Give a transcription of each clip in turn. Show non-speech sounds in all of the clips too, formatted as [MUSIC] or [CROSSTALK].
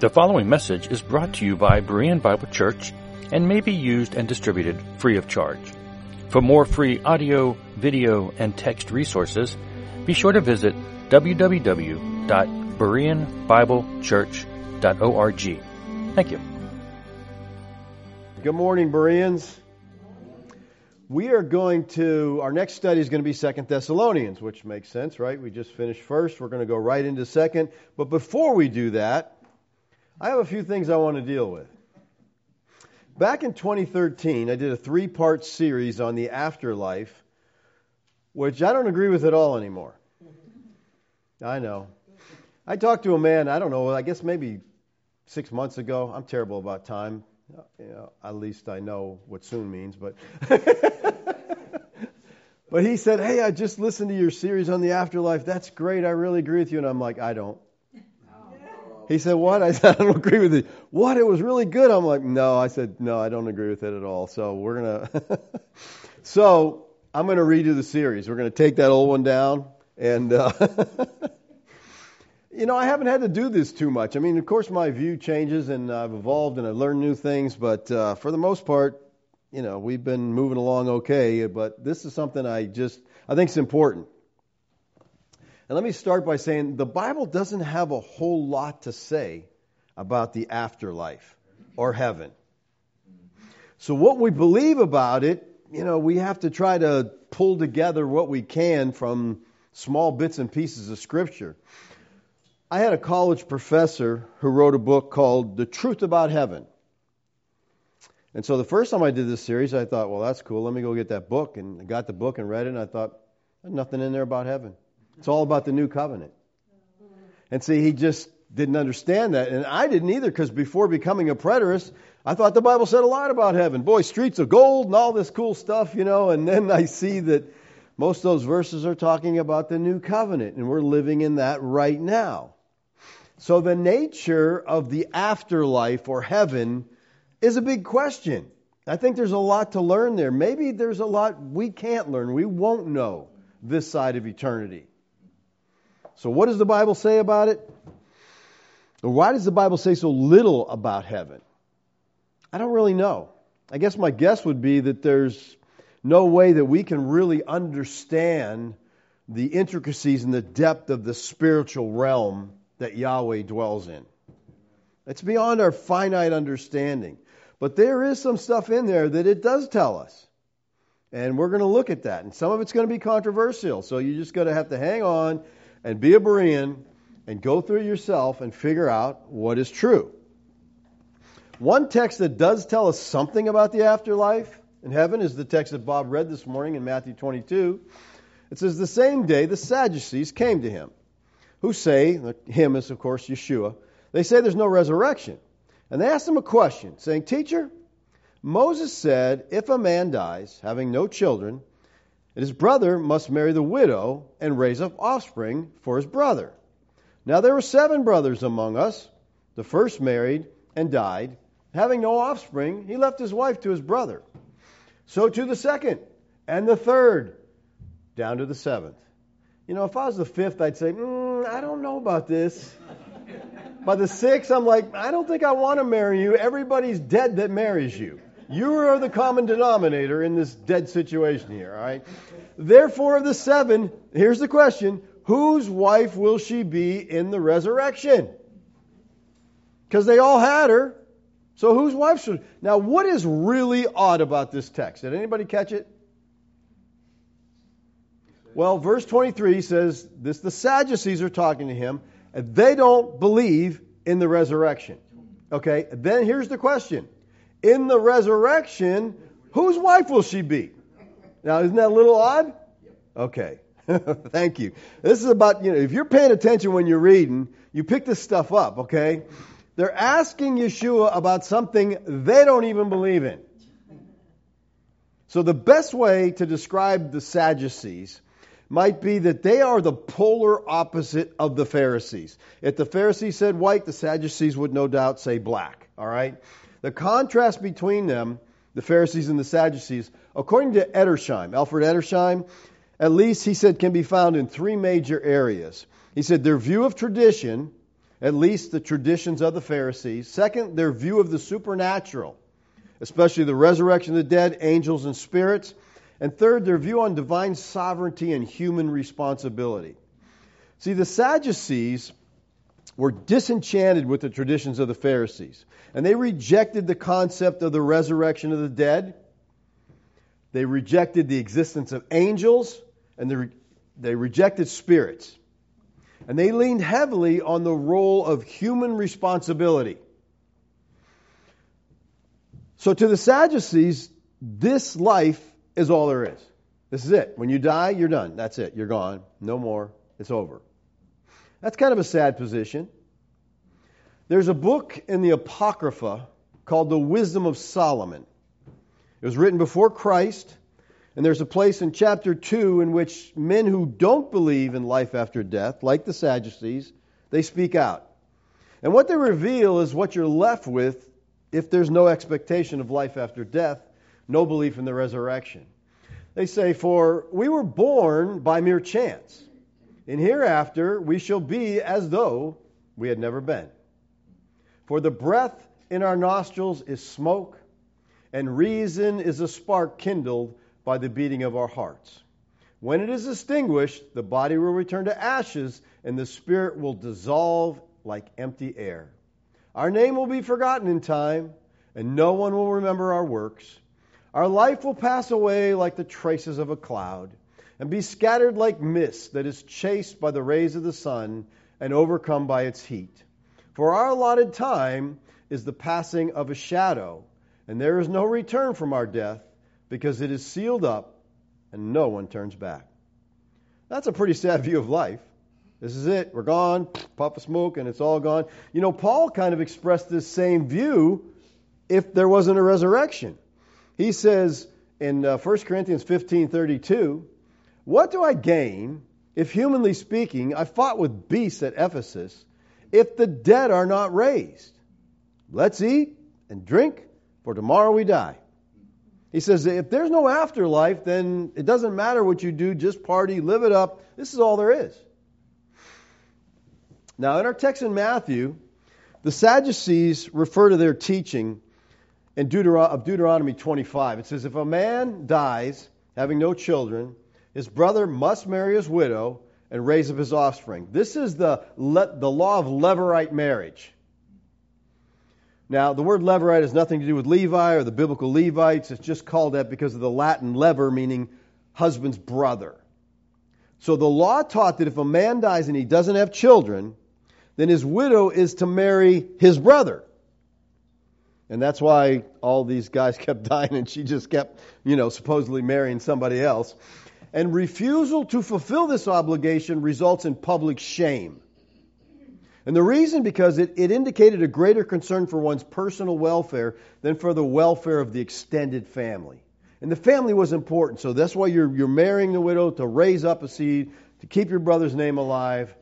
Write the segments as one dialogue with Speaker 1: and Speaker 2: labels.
Speaker 1: The following message is brought to you by Berean Bible Church and may be used and distributed free of charge. For more free audio, video, and text resources, be sure to visit www.bereanbiblechurch.org. Thank you.
Speaker 2: Good morning, Bereans. We are going to, our next study is going to be Second Thessalonians, which makes sense, right? We just finished first. We're going to go right into second. But before we do that, I have a few things I want to deal with. Back in 2013, I did a three part series on the afterlife, which I don't agree with at all anymore. I know. I talked to a man, I don't know, I guess maybe six months ago. I'm terrible about time. You know, at least I know what soon means, but. [LAUGHS] but he said, Hey, I just listened to your series on the afterlife. That's great. I really agree with you. And I'm like, I don't. He said, What? I said, I don't agree with it. What? It was really good. I'm like, No. I said, No, I don't agree with it at all. So we're going [LAUGHS] to. so I'm going to redo the series. We're going to take that old one down. And, uh, [LAUGHS] you know, I haven't had to do this too much. I mean, of course, my view changes and I've evolved and I've learned new things. But uh, for the most part, you know, we've been moving along okay. But this is something I just, I think is important. And let me start by saying the Bible doesn't have a whole lot to say about the afterlife or heaven. So, what we believe about it, you know, we have to try to pull together what we can from small bits and pieces of Scripture. I had a college professor who wrote a book called The Truth About Heaven. And so the first time I did this series, I thought, well, that's cool. Let me go get that book. And I got the book and read it, and I thought, nothing in there about heaven. It's all about the new covenant. And see, he just didn't understand that. And I didn't either, because before becoming a preterist, I thought the Bible said a lot about heaven. Boy, streets of gold and all this cool stuff, you know. And then I see that most of those verses are talking about the new covenant, and we're living in that right now. So the nature of the afterlife or heaven is a big question. I think there's a lot to learn there. Maybe there's a lot we can't learn. We won't know this side of eternity. So, what does the Bible say about it? Why does the Bible say so little about heaven? I don't really know. I guess my guess would be that there's no way that we can really understand the intricacies and the depth of the spiritual realm that Yahweh dwells in. It's beyond our finite understanding. But there is some stuff in there that it does tell us. And we're going to look at that. And some of it's going to be controversial. So you're just got to have to hang on and be a Berean and go through yourself and figure out what is true. One text that does tell us something about the afterlife in heaven is the text that Bob read this morning in Matthew 22. It says, The same day the Sadducees came to him, who say, him is of course Yeshua, they say there's no resurrection. And they asked him a question, saying, Teacher, Moses said, if a man dies, having no children, his brother must marry the widow and raise up offspring for his brother. Now there were seven brothers among us. The first married and died. Having no offspring, he left his wife to his brother. So to the second and the third, down to the seventh. You know, if I was the fifth, I'd say, mm, I don't know about this. By the sixth, I'm like, I don't think I want to marry you. Everybody's dead that marries you. You are the common denominator in this dead situation here, all right? Therefore, of the seven, here's the question whose wife will she be in the resurrection? Because they all had her. So whose wife should. Now, what is really odd about this text? Did anybody catch it? Well, verse 23 says this the Sadducees are talking to him, and they don't believe in the resurrection. Okay, then here's the question in the resurrection, whose wife will she be? Now, isn't that a little odd? Okay. [LAUGHS] Thank you. This is about, you know, if you're paying attention when you're reading, you pick this stuff up, okay? They're asking Yeshua about something they don't even believe in. So the best way to describe the Sadducees might be that they are the polar opposite of the Pharisees. If the Pharisees said white, the Sadducees would no doubt say black, all right? The contrast between them, the Pharisees and the Sadducees, according to Edersheim, Alfred Edersheim, at least he said can be found in three major areas. He said their view of tradition, at least the traditions of the Pharisees. Second, their view of the supernatural, especially the resurrection of the dead, angels, and spirits. And third, their view on divine sovereignty and human responsibility. See, the Sadducees were disenchanted with the traditions of the Pharisees, and they rejected the concept of the resurrection of the dead. They rejected the existence of angels, and they, re- they rejected spirits. And they leaned heavily on the role of human responsibility. So, to the Sadducees, this life is all there is. This is it. When you die, you're done. That's it. You're gone. No more. It's over. That's kind of a sad position. There's a book in the Apocrypha called The Wisdom of Solomon. It was written before Christ, and there's a place in chapter 2 in which men who don't believe in life after death, like the Sadducees, they speak out. And what they reveal is what you're left with if there's no expectation of life after death, no belief in the resurrection. They say, For we were born by mere chance, and hereafter we shall be as though we had never been. For the breath in our nostrils is smoke, and reason is a spark kindled by the beating of our hearts. When it is extinguished, the body will return to ashes, and the spirit will dissolve like empty air. Our name will be forgotten in time, and no one will remember our works. Our life will pass away like the traces of a cloud, and be scattered like mist that is chased by the rays of the sun and overcome by its heat. For our allotted time is the passing of a shadow, and there is no return from our death because it is sealed up and no one turns back. That's a pretty sad view of life. This is it. We're gone. Puff of smoke and it's all gone. You know, Paul kind of expressed this same view if there wasn't a resurrection. He says in uh, 1 Corinthians 15:32, "What do I gain if humanly speaking I fought with beasts at Ephesus if the dead are not raised? Let's eat and drink for tomorrow we die." He says, if there's no afterlife, then it doesn't matter what you do, just party, live it up. This is all there is. Now, in our text in Matthew, the Sadducees refer to their teaching in Deuteron- of Deuteronomy 25. It says, If a man dies having no children, his brother must marry his widow and raise up his offspring. This is the, le- the law of levirate marriage. Now, the word Levirate has nothing to do with Levi or the biblical Levites. It's just called that because of the Latin levir, meaning husband's brother. So the law taught that if a man dies and he doesn't have children, then his widow is to marry his brother. And that's why all these guys [LAUGHS] kept dying and she just kept, you know, supposedly marrying somebody else. And refusal to fulfill this obligation results in public shame. And the reason because it, it indicated a greater concern for one's personal welfare than for the welfare of the extended family. And the family was important, so that's why you're, you're marrying the widow to raise up a seed, to keep your brother's name alive.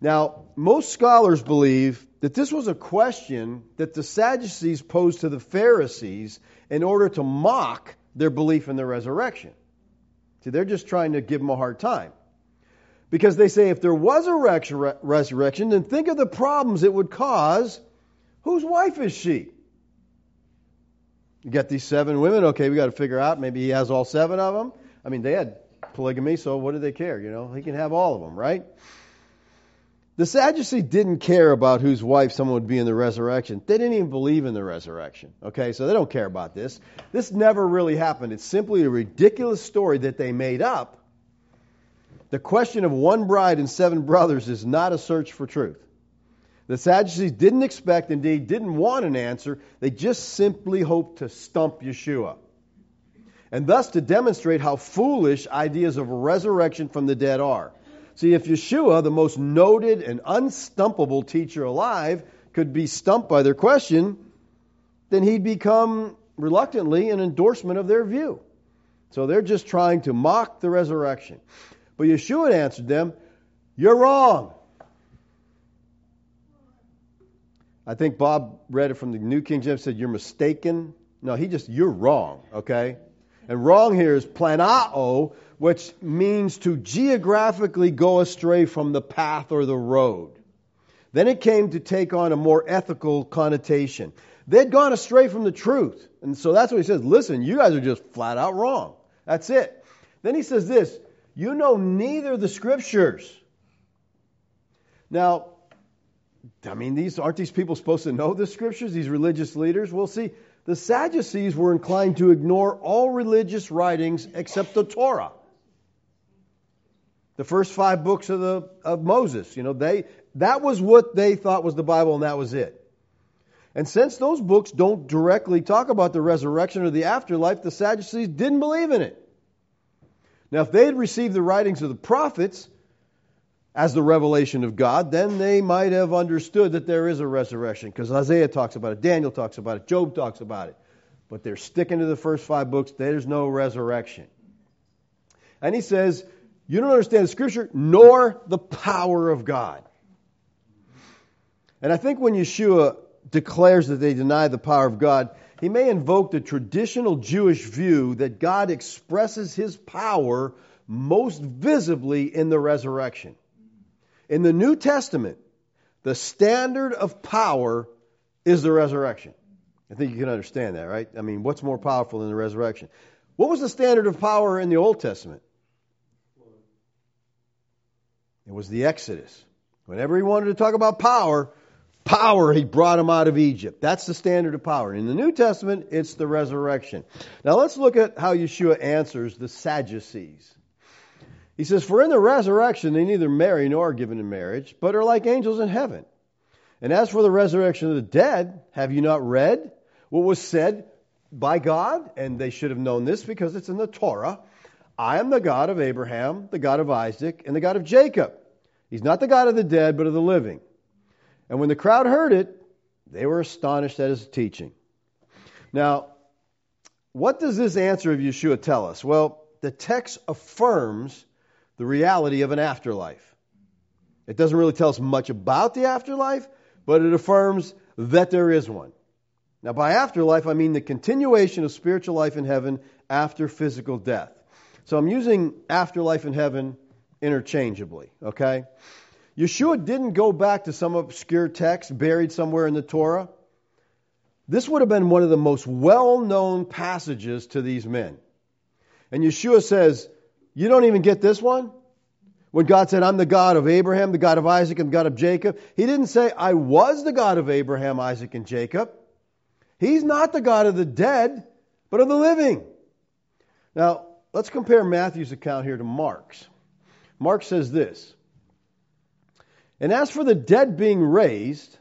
Speaker 2: Now, most scholars believe that this was a question that the Sadducees posed to the Pharisees in order to mock their belief in the resurrection. See, they're just trying to give him a hard time. Because they say if there was a resurrection, then think of the problems it would cause. Whose wife is she? You got these seven women. Okay, we got to figure out. Maybe he has all seven of them. I mean, they had polygamy, so what do they care? You know, he can have all of them, right? The Sadducees didn't care about whose wife someone would be in the resurrection. They didn't even believe in the resurrection. Okay, so they don't care about this. This never really happened. It's simply a ridiculous story that they made up the question of one bride and seven brothers is not a search for truth. The Sadducees didn't expect, indeed, didn't want an answer. They just simply hoped to stump Yeshua. And thus to demonstrate how foolish ideas of resurrection from the dead are. See, if Yeshua, the most noted and unstumpable teacher alive, could be stumped by their question, then he'd become reluctantly an endorsement of their view. So they're just trying to mock the resurrection. But Yeshua answered them, You're wrong. I think Bob read it from the New King James, said, You're mistaken. No, he just, You're wrong, okay? And wrong here is planao, which means to geographically go astray from the path or the road. Then it came to take on a more ethical connotation. They'd gone astray from the truth. And so that's what he says. Listen, you guys are just flat out wrong. That's it. Then he says this You know neither the scriptures. Now, I mean, these aren't these people supposed to know the scriptures, these religious leaders? Well, see, the Sadducees were inclined to ignore all religious writings except the Torah. The first five books of the of Moses, you know, they that was what they thought was the Bible and that was it. And since those books don't directly talk about the resurrection or the afterlife, the Sadducees didn't believe in it. Now, if they had received the writings of the prophets, as the revelation of God, then they might have understood that there is a resurrection because Isaiah talks about it, Daniel talks about it, Job talks about it. But they're sticking to the first five books. There's no resurrection. And he says, You don't understand scripture nor the power of God. And I think when Yeshua declares that they deny the power of God, he may invoke the traditional Jewish view that God expresses his power most visibly in the resurrection. In the New Testament, the standard of power is the resurrection. I think you can understand that, right? I mean, what's more powerful than the resurrection? What was the standard of power in the Old Testament? It was the Exodus. Whenever he wanted to talk about power, power, he brought him out of Egypt. That's the standard of power. In the New Testament, it's the resurrection. Now let's look at how Yeshua answers the Sadducees. He says, For in the resurrection they neither marry nor are given in marriage, but are like angels in heaven. And as for the resurrection of the dead, have you not read what was said by God? And they should have known this because it's in the Torah. I am the God of Abraham, the God of Isaac, and the God of Jacob. He's not the God of the dead, but of the living. And when the crowd heard it, they were astonished at his teaching. Now, what does this answer of Yeshua tell us? Well, the text affirms the reality of an afterlife. It doesn't really tell us much about the afterlife, but it affirms that there is one. Now, by afterlife, I mean the continuation of spiritual life in heaven after physical death. So I'm using afterlife in heaven interchangeably, okay? Yeshua didn't go back to some obscure text buried somewhere in the Torah. This would have been one of the most well known passages to these men. And Yeshua says, you don't even get this one? When God said, I'm the God of Abraham, the God of Isaac, and the God of Jacob, He didn't say, I was the God of Abraham, Isaac, and Jacob. He's not the God of the dead, but of the living. Now, let's compare Matthew's account here to Mark's. Mark says this And as for the dead being raised,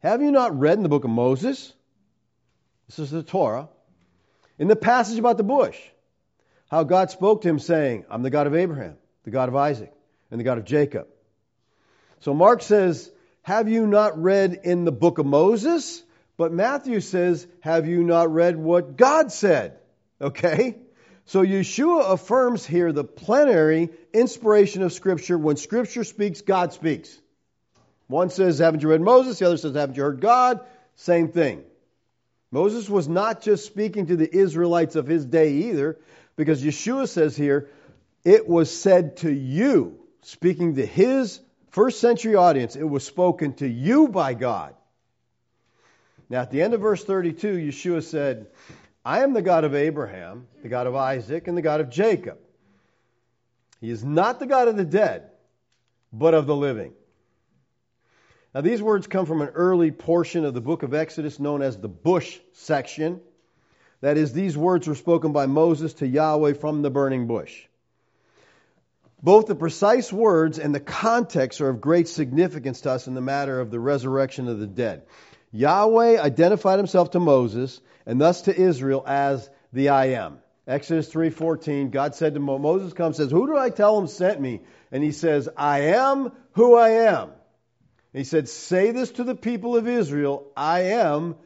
Speaker 2: have you not read in the book of Moses? This is the Torah. In the passage about the bush how God spoke to him, saying, I'm the God of Abraham, the God of Isaac, and the God of Jacob. So Mark says, Have you not read in the book of Moses? But Matthew says, Have you not read what God said? Okay? So Yeshua affirms here the plenary inspiration of Scripture. When Scripture speaks, God speaks. One says, Haven't you read Moses? The other says, Haven't you heard God? Same thing. Moses was not just speaking to the Israelites of his day either. Because Yeshua says here, it was said to you, speaking to his first century audience, it was spoken to you by God. Now, at the end of verse 32, Yeshua said, I am the God of Abraham, the God of Isaac, and the God of Jacob. He is not the God of the dead, but of the living. Now, these words come from an early portion of the book of Exodus known as the bush section. That is, these words were spoken by Moses to Yahweh from the burning bush. Both the precise words and the context are of great significance to us in the matter of the resurrection of the dead. Yahweh identified himself to Moses and thus to Israel as the I am. Exodus 3:14 God said to Moses, comes says, "Who do I tell him sent me?" And he says, "I am who I am." he said, "Say this to the people of Israel, I am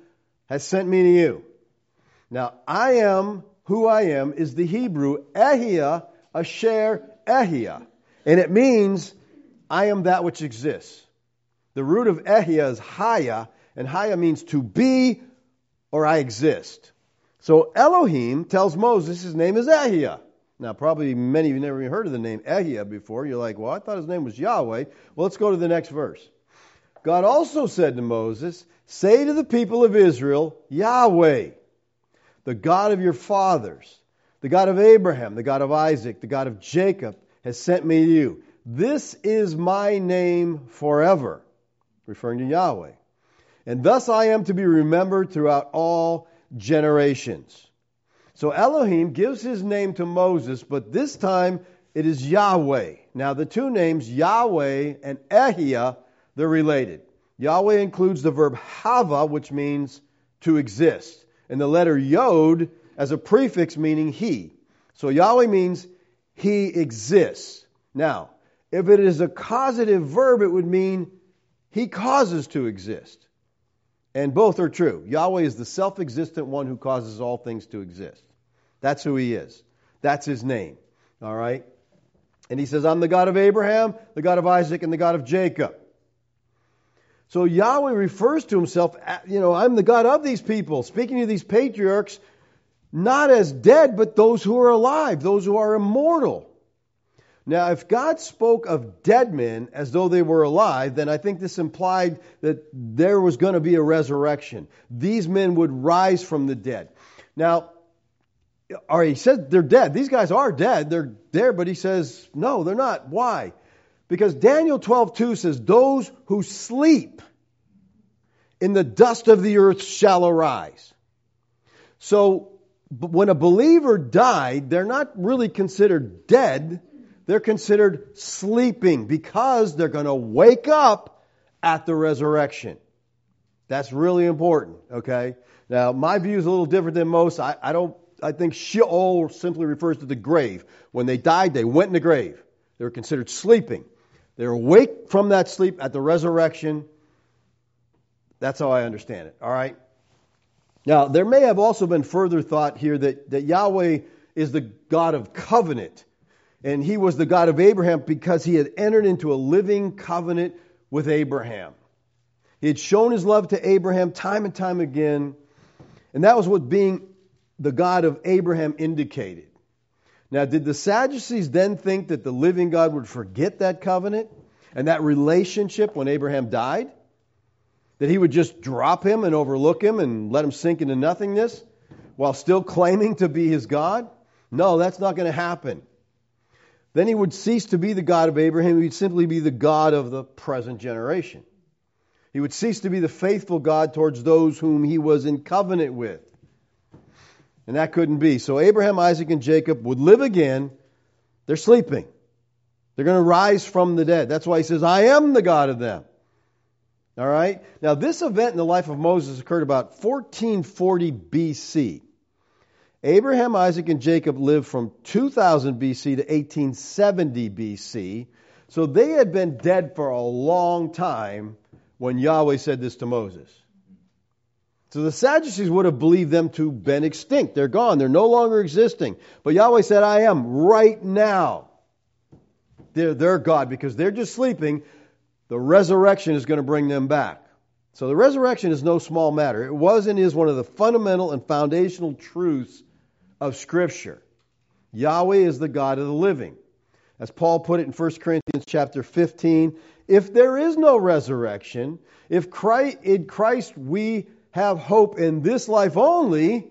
Speaker 2: has sent me to you." Now, I am who I am is the Hebrew Ehia Asher Ehia. And it means I am that which exists. The root of Ehia is Haya, and Haya means to be or I exist. So Elohim tells Moses his name is Ehia. Now, probably many of you never even heard of the name Ehia before. You're like, well, I thought his name was Yahweh. Well, let's go to the next verse. God also said to Moses, Say to the people of Israel, Yahweh, the God of your fathers, the God of Abraham, the God of Isaac, the God of Jacob, has sent me to you. This is my name forever, referring to Yahweh. And thus I am to be remembered throughout all generations. So Elohim gives his name to Moses, but this time it is Yahweh. Now the two names, Yahweh and Ehia, they're related. Yahweh includes the verb hava, which means to exist, and the letter yod as a prefix meaning he. So Yahweh means he exists. Now, if it is a causative verb, it would mean he causes to exist. And both are true. Yahweh is the self existent one who causes all things to exist. That's who he is. That's his name. All right? And he says, I'm the God of Abraham, the God of Isaac, and the God of Jacob. So Yahweh refers to himself, uh, you know, I'm the God of these people, speaking to these patriarchs, not as dead, but those who are alive, those who are immortal. Now, if God spoke of dead men as though they were alive, then I think this implied that there was going to be a resurrection. These men would rise from the dead. Now, or he said they're dead. These guys are dead. They're there, but he says, no, they're not. Why? Because Daniel 12:2 says, those who sleep in the dust of the earth shall arise. So when a believer died, they're not really considered dead they're considered sleeping because they're going to wake up at the resurrection. That's really important, okay? Now, my view is a little different than most. I, I don't, I think Sheol simply refers to the grave. When they died, they went in the grave. They were considered sleeping. They're awake from that sleep at the resurrection. That's how I understand it, all right? Now, there may have also been further thought here that, that Yahweh is the God of covenant. And he was the God of Abraham because he had entered into a living covenant with Abraham. He had shown his love to Abraham time and time again. And that was what being the God of Abraham indicated. Now, did the Sadducees then think that the living God would forget that covenant and that relationship when Abraham died? That he would just drop him and overlook him and let him sink into nothingness while still claiming to be his God? No, that's not going to happen. Then he would cease to be the God of Abraham. He would simply be the God of the present generation. He would cease to be the faithful God towards those whom he was in covenant with. And that couldn't be. So Abraham, Isaac, and Jacob would live again. They're sleeping. They're going to rise from the dead. That's why he says, I am the God of them. All right? Now, this event in the life of Moses occurred about 1440 BC. Abraham, Isaac, and Jacob lived from 2000 BC to 1870 BC. So they had been dead for a long time when Yahweh said this to Moses. So the Sadducees would have believed them to have been extinct. They're gone. They're no longer existing. But Yahweh said, I am right now. They're their God because they're just sleeping. The resurrection is going to bring them back. So the resurrection is no small matter. It was and is one of the fundamental and foundational truths of Scripture. Yahweh is the God of the living. As Paul put it in 1 Corinthians chapter 15, if there is no resurrection, if Christ, in Christ we have hope in this life only,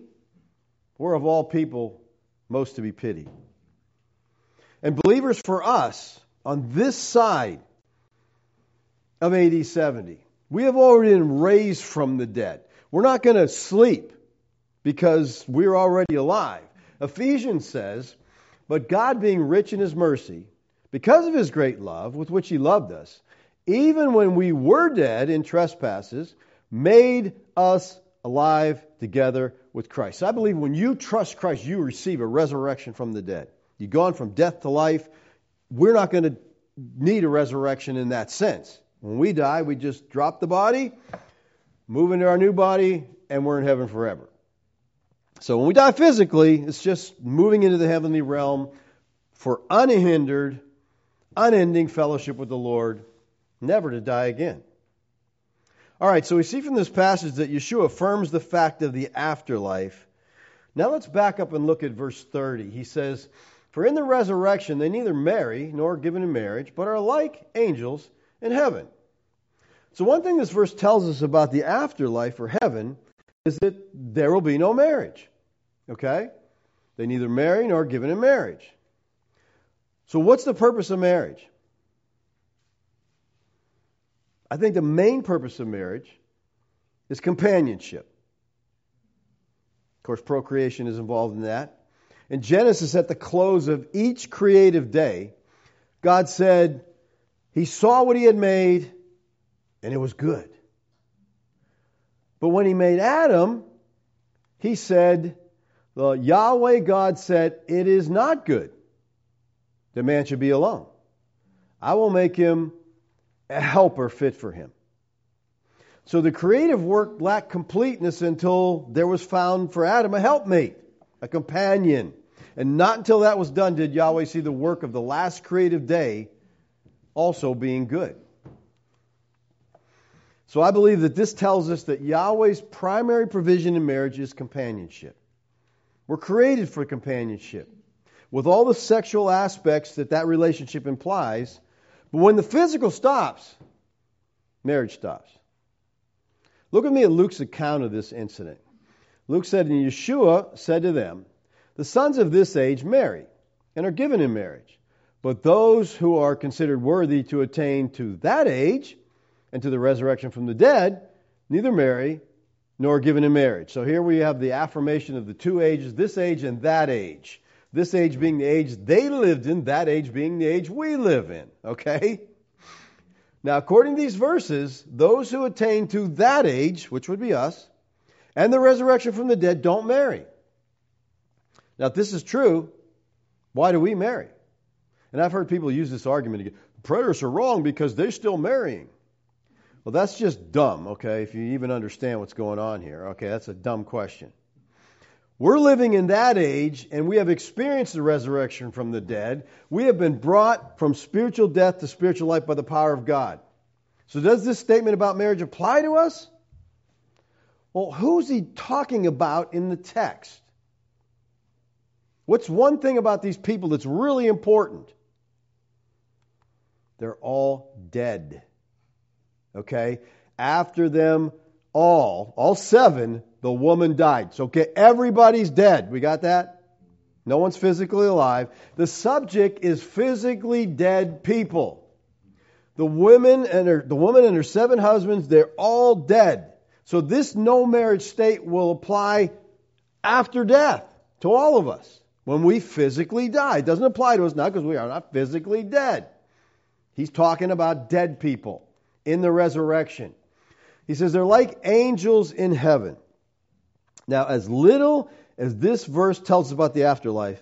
Speaker 2: we're of all people most to be pitied. And believers for us, on this side of AD 70, we have already been raised from the dead. We're not going to sleep because we're already alive. Ephesians says, But God being rich in his mercy, because of his great love with which he loved us, even when we were dead in trespasses, made us alive together with Christ. So I believe when you trust Christ, you receive a resurrection from the dead. You've gone from death to life. We're not going to need a resurrection in that sense. When we die, we just drop the body, move into our new body, and we're in heaven forever. So when we die physically, it's just moving into the heavenly realm for unhindered, unending fellowship with the Lord, never to die again. All right, so we see from this passage that Yeshua affirms the fact of the afterlife. Now let's back up and look at verse 30. He says, For in the resurrection they neither marry nor are given in marriage, but are like angels in heaven. So, one thing this verse tells us about the afterlife or heaven is that there will be no marriage. Okay? They neither marry nor are given in marriage. So, what's the purpose of marriage? I think the main purpose of marriage is companionship. Of course, procreation is involved in that. In Genesis, at the close of each creative day, God said he saw what he had made and it was good. But when he made Adam, he said, the Yahweh God said, It is not good that man should be alone. I will make him a helper fit for him. So the creative work lacked completeness until there was found for Adam a helpmate, a companion. And not until that was done did Yahweh see the work of the last creative day also being good. So I believe that this tells us that Yahweh's primary provision in marriage is companionship. We're created for companionship with all the sexual aspects that that relationship implies. But when the physical stops, marriage stops. Look at me at Luke's account of this incident. Luke said, And Yeshua said to them, The sons of this age marry and are given in marriage. But those who are considered worthy to attain to that age and to the resurrection from the dead neither marry nor given in marriage. So here we have the affirmation of the two ages, this age and that age. This age being the age they lived in, that age being the age we live in. Okay? Now, according to these verses, those who attain to that age, which would be us, and the resurrection from the dead don't marry. Now, if this is true, why do we marry? And I've heard people use this argument again. Preterists are wrong because they're still marrying. Well, that's just dumb, okay, if you even understand what's going on here. Okay, that's a dumb question. We're living in that age and we have experienced the resurrection from the dead. We have been brought from spiritual death to spiritual life by the power of God. So, does this statement about marriage apply to us? Well, who's he talking about in the text? What's one thing about these people that's really important? They're all dead. Okay? After them all, all seven, the woman died. So, okay, everybody's dead. We got that? No one's physically alive. The subject is physically dead people. The women and her, the woman and her seven husbands, they're all dead. So this no marriage state will apply after death to all of us when we physically die. It doesn't apply to us now because we are not physically dead. He's talking about dead people in the resurrection. He says they're like angels in heaven. Now, as little as this verse tells us about the afterlife,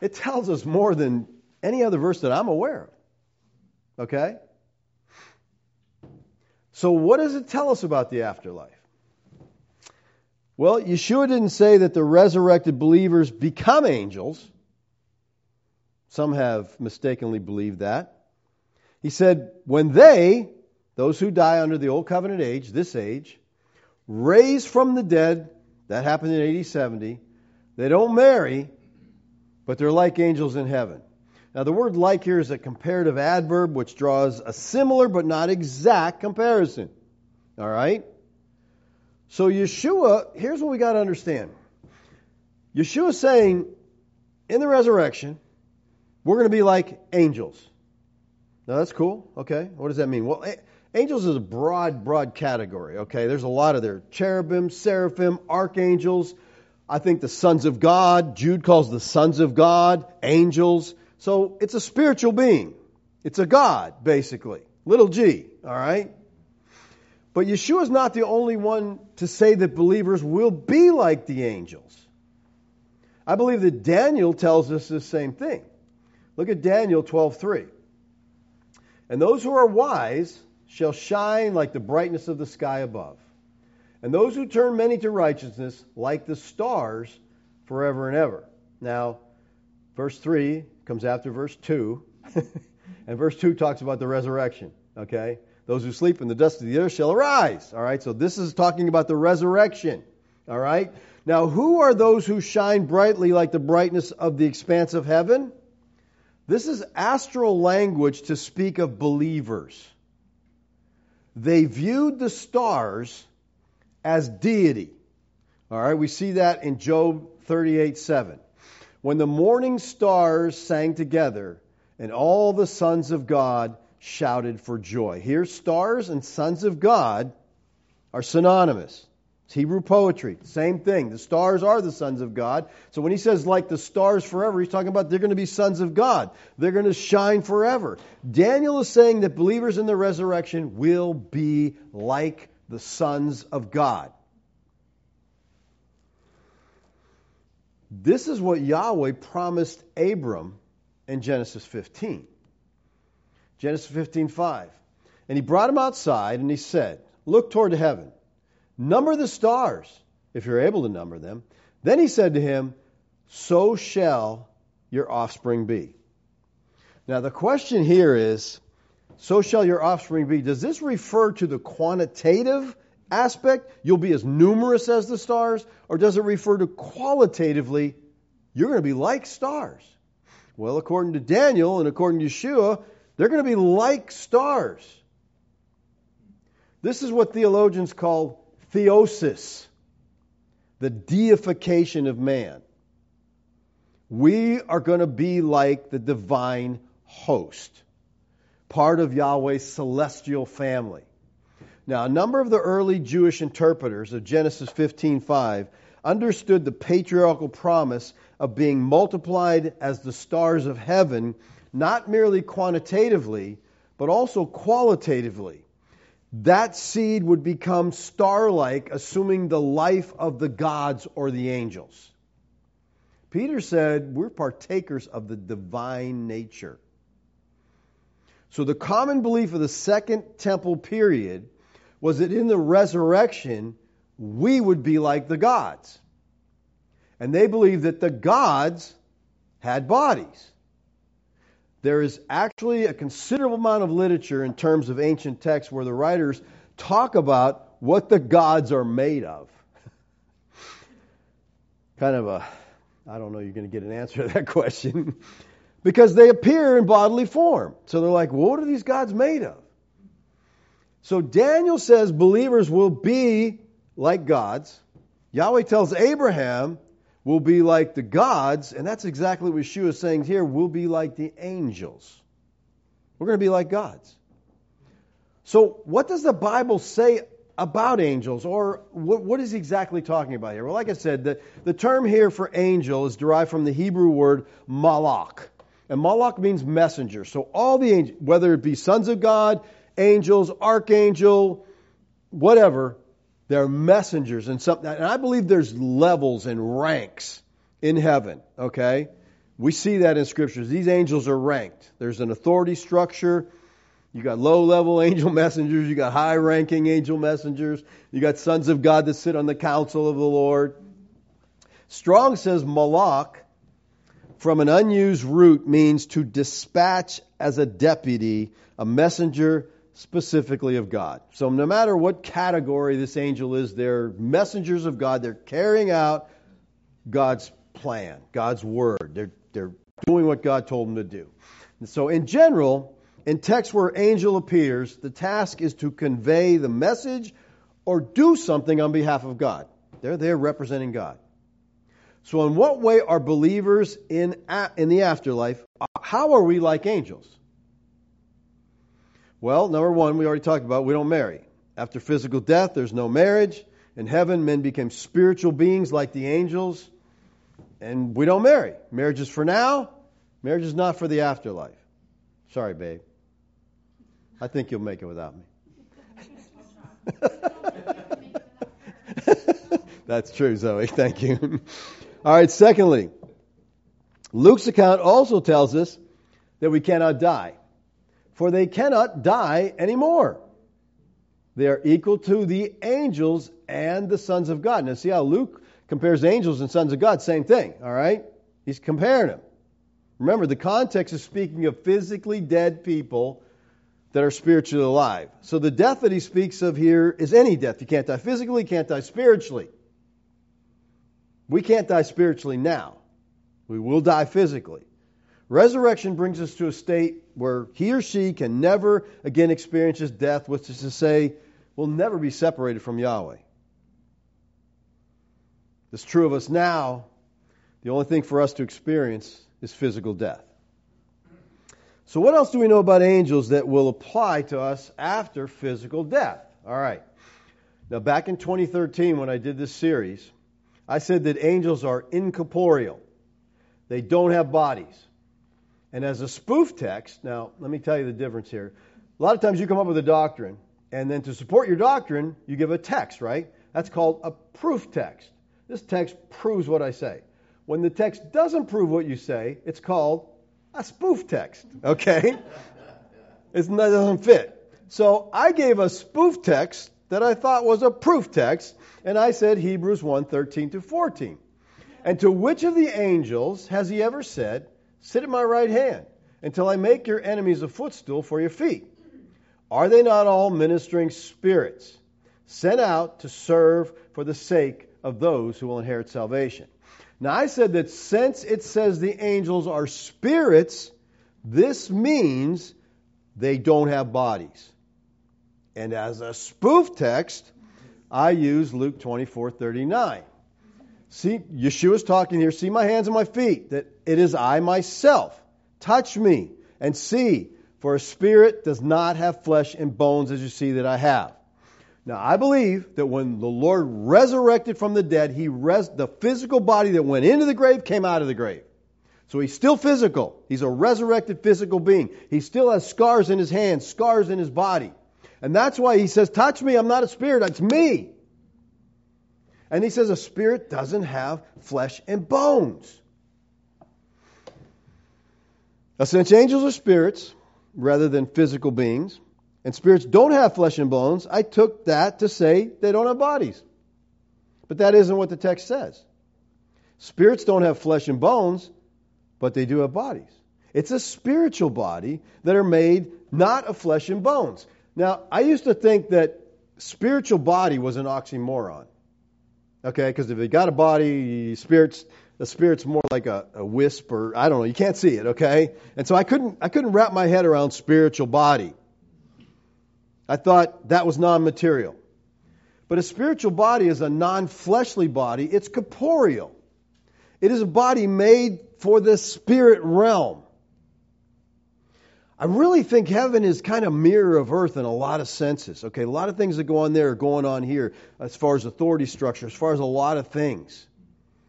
Speaker 2: it tells us more than any other verse that I'm aware of. Okay? So, what does it tell us about the afterlife? Well, Yeshua didn't say that the resurrected believers become angels. Some have mistakenly believed that. He said, when they, those who die under the old covenant age, this age, raised from the dead that happened in AD 70. They don't marry, but they're like angels in heaven. Now, the word like here is a comparative adverb which draws a similar but not exact comparison. All right? So, Yeshua, here's what we got to understand Yeshua saying in the resurrection, we're going to be like angels. Now, that's cool. Okay. What does that mean? Well, eh, Angels is a broad, broad category, okay? There's a lot of there. Cherubim, seraphim, archangels. I think the sons of God, Jude calls the sons of God, angels. So it's a spiritual being. It's a God, basically. Little g, all right? But Yeshua is not the only one to say that believers will be like the angels. I believe that Daniel tells us the same thing. Look at Daniel 12:3. And those who are wise shall shine like the brightness of the sky above. And those who turn many to righteousness, like the stars, forever and ever. Now, verse 3 comes after verse 2. [LAUGHS] and verse 2 talks about the resurrection. Okay? Those who sleep in the dust of the earth shall arise. All right? So this is talking about the resurrection. All right? Now, who are those who shine brightly like the brightness of the expanse of heaven? This is astral language to speak of believers. They viewed the stars as deity. All right, we see that in Job 38 7. When the morning stars sang together and all the sons of God shouted for joy. Here, stars and sons of God are synonymous. It's Hebrew poetry. Same thing. The stars are the sons of God. So when he says, like the stars forever, he's talking about they're going to be sons of God. They're going to shine forever. Daniel is saying that believers in the resurrection will be like the sons of God. This is what Yahweh promised Abram in Genesis 15. Genesis 15:5. And he brought him outside and he said, "Look toward heaven Number the stars, if you're able to number them. Then he said to him, So shall your offspring be. Now, the question here is, So shall your offspring be. Does this refer to the quantitative aspect? You'll be as numerous as the stars? Or does it refer to qualitatively, you're going to be like stars? Well, according to Daniel and according to Yeshua, they're going to be like stars. This is what theologians call theosis, the deification of man. We are going to be like the divine host, part of Yahweh's celestial family. Now, a number of the early Jewish interpreters of Genesis 15:5 understood the patriarchal promise of being multiplied as the stars of heaven, not merely quantitatively, but also qualitatively that seed would become star like, assuming the life of the gods or the angels. Peter said, We're partakers of the divine nature. So the common belief of the second temple period was that in the resurrection, we would be like the gods. And they believed that the gods had bodies. There is actually a considerable amount of literature in terms of ancient texts where the writers talk about what the gods are made of. [LAUGHS] kind of a, I don't know, you're going to get an answer to that question. [LAUGHS] because they appear in bodily form. So they're like, what are these gods made of? So Daniel says believers will be like gods. Yahweh tells Abraham will be like the gods, and that's exactly what Yeshua is saying here. We'll be like the angels. We're going to be like gods. So, what does the Bible say about angels, or what, what is he exactly talking about here? Well, like I said, the, the term here for angel is derived from the Hebrew word malach. And malach means messenger. So, all the angels, whether it be sons of God, angels, archangel, whatever, they're messengers and something. And I believe there's levels and ranks in heaven. Okay, we see that in scriptures. These angels are ranked. There's an authority structure. You got low level [LAUGHS] angel messengers. You got high ranking angel messengers. You got sons of God that sit on the council of the Lord. Strong says malach from an unused root means to dispatch as a deputy, a messenger specifically of God. So no matter what category this angel is, they're messengers of God. They're carrying out God's plan, God's word. They're, they're doing what God told them to do. And so in general, in texts where angel appears, the task is to convey the message or do something on behalf of God. They're there representing God. So in what way are believers in, in the afterlife, how are we like angels? Well, number one, we already talked about we don't marry. After physical death, there's no marriage. In heaven, men became spiritual beings like the angels, and we don't marry. Marriage is for now, marriage is not for the afterlife. Sorry, babe. I think you'll make it without me. [LAUGHS] That's true, Zoe. Thank you. All right, secondly, Luke's account also tells us that we cannot die for they cannot die anymore. They are equal to the angels and the sons of God. Now, see how Luke compares angels and sons of God? Same thing, all right? He's comparing them. Remember, the context is speaking of physically dead people that are spiritually alive. So the death that he speaks of here is any death. You can't die physically, you can't die spiritually. We can't die spiritually now. We will die physically. Resurrection brings us to a state where he or she can never again experience his death, which is to say, will never be separated from Yahweh. It's true of us now. The only thing for us to experience is physical death. So, what else do we know about angels that will apply to us after physical death? All right. Now, back in 2013, when I did this series, I said that angels are incorporeal, they don't have bodies. And as a spoof text, now let me tell you the difference here. A lot of times you come up with a doctrine, and then to support your doctrine, you give a text, right? That's called a proof text. This text proves what I say. When the text doesn't prove what you say, it's called a spoof text, okay? [LAUGHS] it doesn't fit. So I gave a spoof text that I thought was a proof text, and I said Hebrews 1 13 to 14. And to which of the angels has he ever said, Sit at my right hand until I make your enemies a footstool for your feet? Are they not all ministering spirits sent out to serve for the sake of those who will inherit salvation? Now, I said that since it says the angels are spirits, this means they don't have bodies. And as a spoof text, I use Luke 24 39. See, Yeshua's talking here. See my hands and my feet, that it is I myself. Touch me and see, for a spirit does not have flesh and bones as you see that I have. Now, I believe that when the Lord resurrected from the dead, he res- the physical body that went into the grave came out of the grave. So he's still physical. He's a resurrected physical being. He still has scars in his hands, scars in his body. And that's why he says, Touch me, I'm not a spirit, it's me. And he says, A spirit doesn't have flesh and bones. Now, since angels are spirits rather than physical beings, and spirits don't have flesh and bones, I took that to say they don't have bodies. But that isn't what the text says. Spirits don't have flesh and bones, but they do have bodies. It's a spiritual body that are made not of flesh and bones. Now, I used to think that spiritual body was an oxymoron. Okay, because if you got a body, spirits, the spirit's more like a, a wisp or I don't know, you can't see it, okay? And so I couldn't I couldn't wrap my head around spiritual body. I thought that was non-material. But a spiritual body is a non-fleshly body, it's corporeal. It is a body made for the spirit realm. I really think heaven is kind of mirror of earth in a lot of senses. Okay, a lot of things that go on there are going on here as far as authority structure, as far as a lot of things.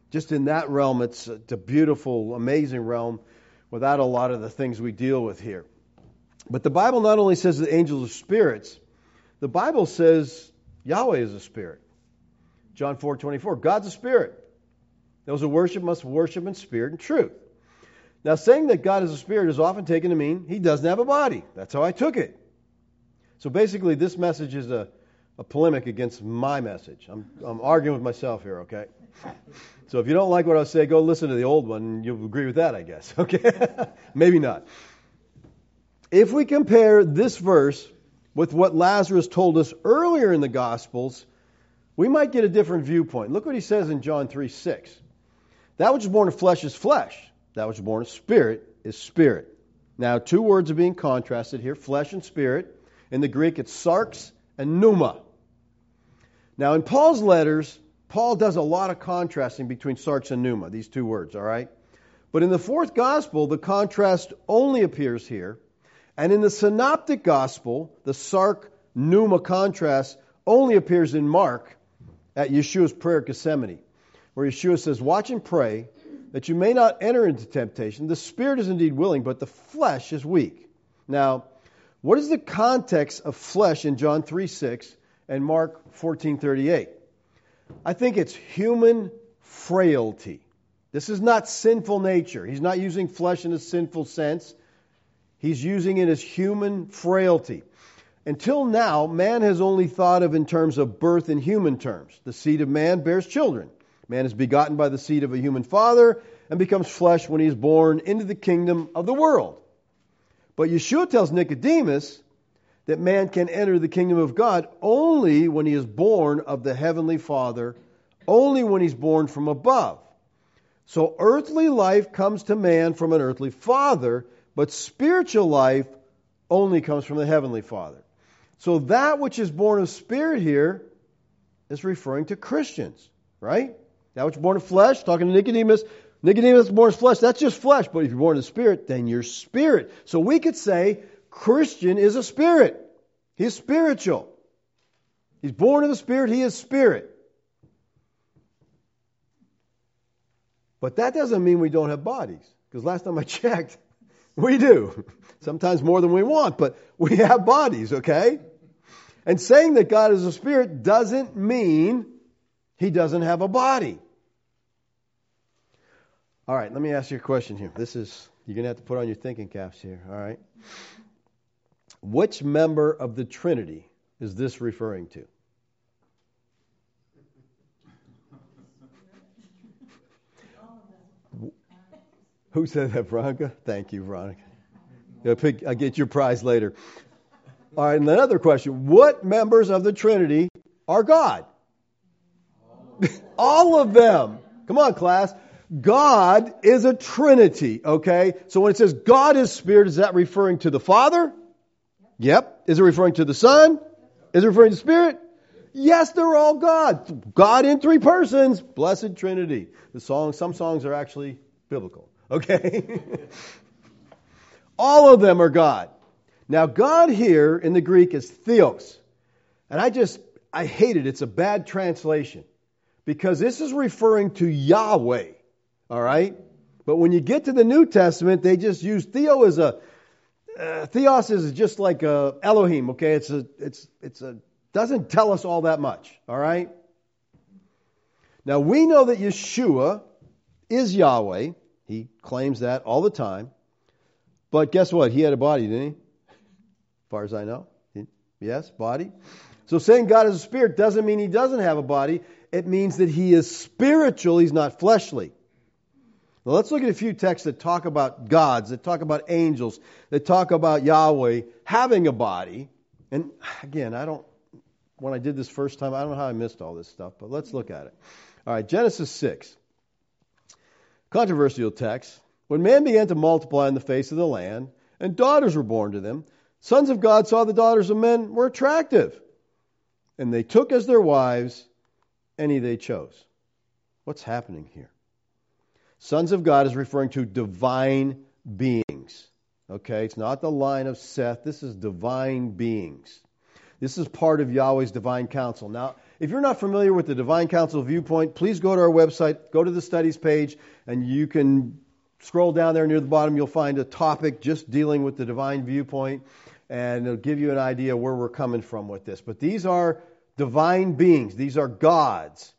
Speaker 2: Just in that realm, it's a beautiful, amazing realm without a lot of the things we deal with here. But the Bible not only says that angels are spirits, the Bible says Yahweh is a spirit. John 4 24. God's a spirit. Those who worship must worship in spirit and truth. Now, saying that God is a spirit is often taken to mean he doesn't have a body. That's how I took it. So basically, this message is a, a polemic against my message. I'm, I'm arguing with myself here, okay? So if you don't like what I say, go listen to the old one and you'll agree with that, I guess, [LAUGHS] okay? Maybe not. If we compare this verse with what Lazarus told us earlier in the Gospels, we might get a different viewpoint. Look what he says in John 3 6. That which is born of flesh is flesh that is born of spirit is spirit. Now, two words are being contrasted here flesh and spirit. In the Greek, it's sarx and pneuma. Now, in Paul's letters, Paul does a lot of contrasting between sarx and pneuma, these two words, all right? But in the fourth gospel, the contrast only appears here. And in the synoptic gospel, the sarx pneuma contrast only appears in Mark at Yeshua's prayer at Gethsemane, where Yeshua says, Watch and pray that you may not enter into temptation. The spirit is indeed willing, but the flesh is weak. Now, what is the context of flesh in John 3 6 and Mark 14 38? I think it's human frailty. This is not sinful nature. He's not using flesh in a sinful sense. He's using it as human frailty. Until now, man has only thought of in terms of birth in human terms. The seed of man bears children. Man is begotten by the seed of a human father and becomes flesh when he is born into the kingdom of the world. But Yeshua tells Nicodemus that man can enter the kingdom of God only when he is born of the heavenly Father, only when he's born from above. So earthly life comes to man from an earthly father, but spiritual life only comes from the heavenly father. So that which is born of spirit here is referring to Christians, right? That which born of flesh, talking to Nicodemus, Nicodemus born of flesh, that's just flesh. But if you're born of the spirit, then you're spirit. So we could say Christian is a spirit. He's spiritual. He's born of the spirit, he is spirit. But that doesn't mean we don't have bodies. Because last time I [LAUGHS] checked, we do. [LAUGHS] Sometimes more than we want, but we have bodies, okay? And saying that God is a spirit doesn't mean he doesn't have a body. All right, let me ask you a question here. This is, you're going to have to put on your thinking caps here, all right? Which member of the Trinity is this referring to? [LAUGHS] Who said that, Veronica? Thank you, Veronica. I'll get your prize later. All right, and another question. What members of the Trinity are God? [LAUGHS] All of them. Come on, class. God is a Trinity, okay? So when it says God is Spirit, is that referring to the Father? Yep. Is it referring to the Son? Is it referring to Spirit? Yes, they're all God. God in three persons. Blessed Trinity. The song, some songs are actually biblical. Okay? [LAUGHS] all of them are God. Now, God here in the Greek is theos. And I just, I hate it. It's a bad translation. Because this is referring to Yahweh. All right? But when you get to the New Testament, they just use theo as a, uh, theos is just like a Elohim, okay? It's a, it's, it's a, doesn't tell us all that much. All right? Now, we know that Yeshua is Yahweh. He claims that all the time. But guess what? He had a body, didn't he? As far as I know. Yes, body. So saying God is a spirit doesn't mean he doesn't have a body. It means that he is spiritual, he's not fleshly. Now let's look at a few texts that talk about gods, that talk about angels, that talk about Yahweh having a body. And again, I don't, when I did this first time, I don't know how I missed all this stuff, but let's look at it. All right, Genesis 6. Controversial text. When man began to multiply on the face of the land, and daughters were born to them, Sons of God saw the daughters of men were attractive, and they took as their wives any they chose. What's happening here? Sons of God is referring to divine beings. Okay, it's not the line of Seth. This is divine beings. This is part of Yahweh's divine council. Now, if you're not familiar with the divine council viewpoint, please go to our website, go to the studies page, and you can scroll down there near the bottom. You'll find a topic just dealing with the divine viewpoint and it'll give you an idea where we're coming from with this. But these are divine beings, these are gods.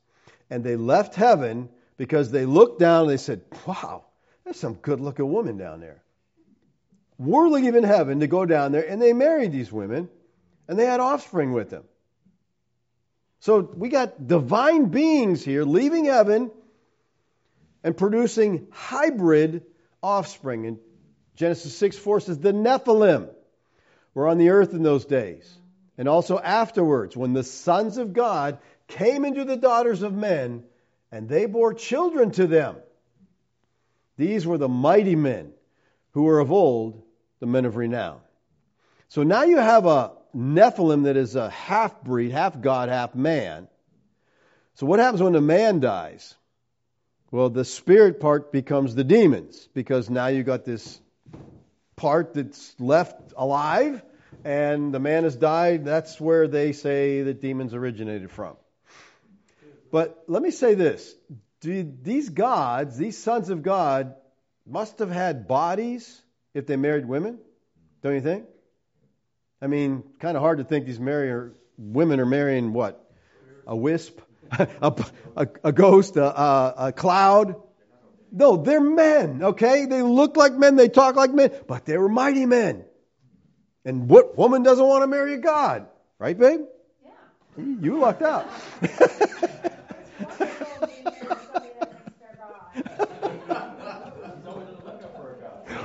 Speaker 2: And they left heaven because they looked down and they said, Wow, there's some good looking woman down there. We're leaving heaven to go down there, and they married these women, and they had offspring with them. So we got divine beings here leaving heaven and producing hybrid offspring. And Genesis 6 4 says, The Nephilim were on the earth in those days. And also afterwards, when the sons of God came into the daughters of men, and they bore children to them. These were the mighty men who were of old, the men of renown. So now you have a Nephilim that is a half breed, half God, half man. So what happens when a man dies? Well, the spirit part becomes the demons because now you got this part that's left alive, and the man has died. That's where they say that demons originated from. But let me say this these gods, these sons of God, must have had bodies if they married women, don't you think? I mean, kind of hard to think these marry, women are marrying what? A wisp? [LAUGHS] a, a, a, ghost? A, a cloud? No, they're men, okay? They look like men, they talk like men, but they were mighty men. And what woman doesn't want to marry a god? Right, babe? Yeah. You lucked out. [LAUGHS]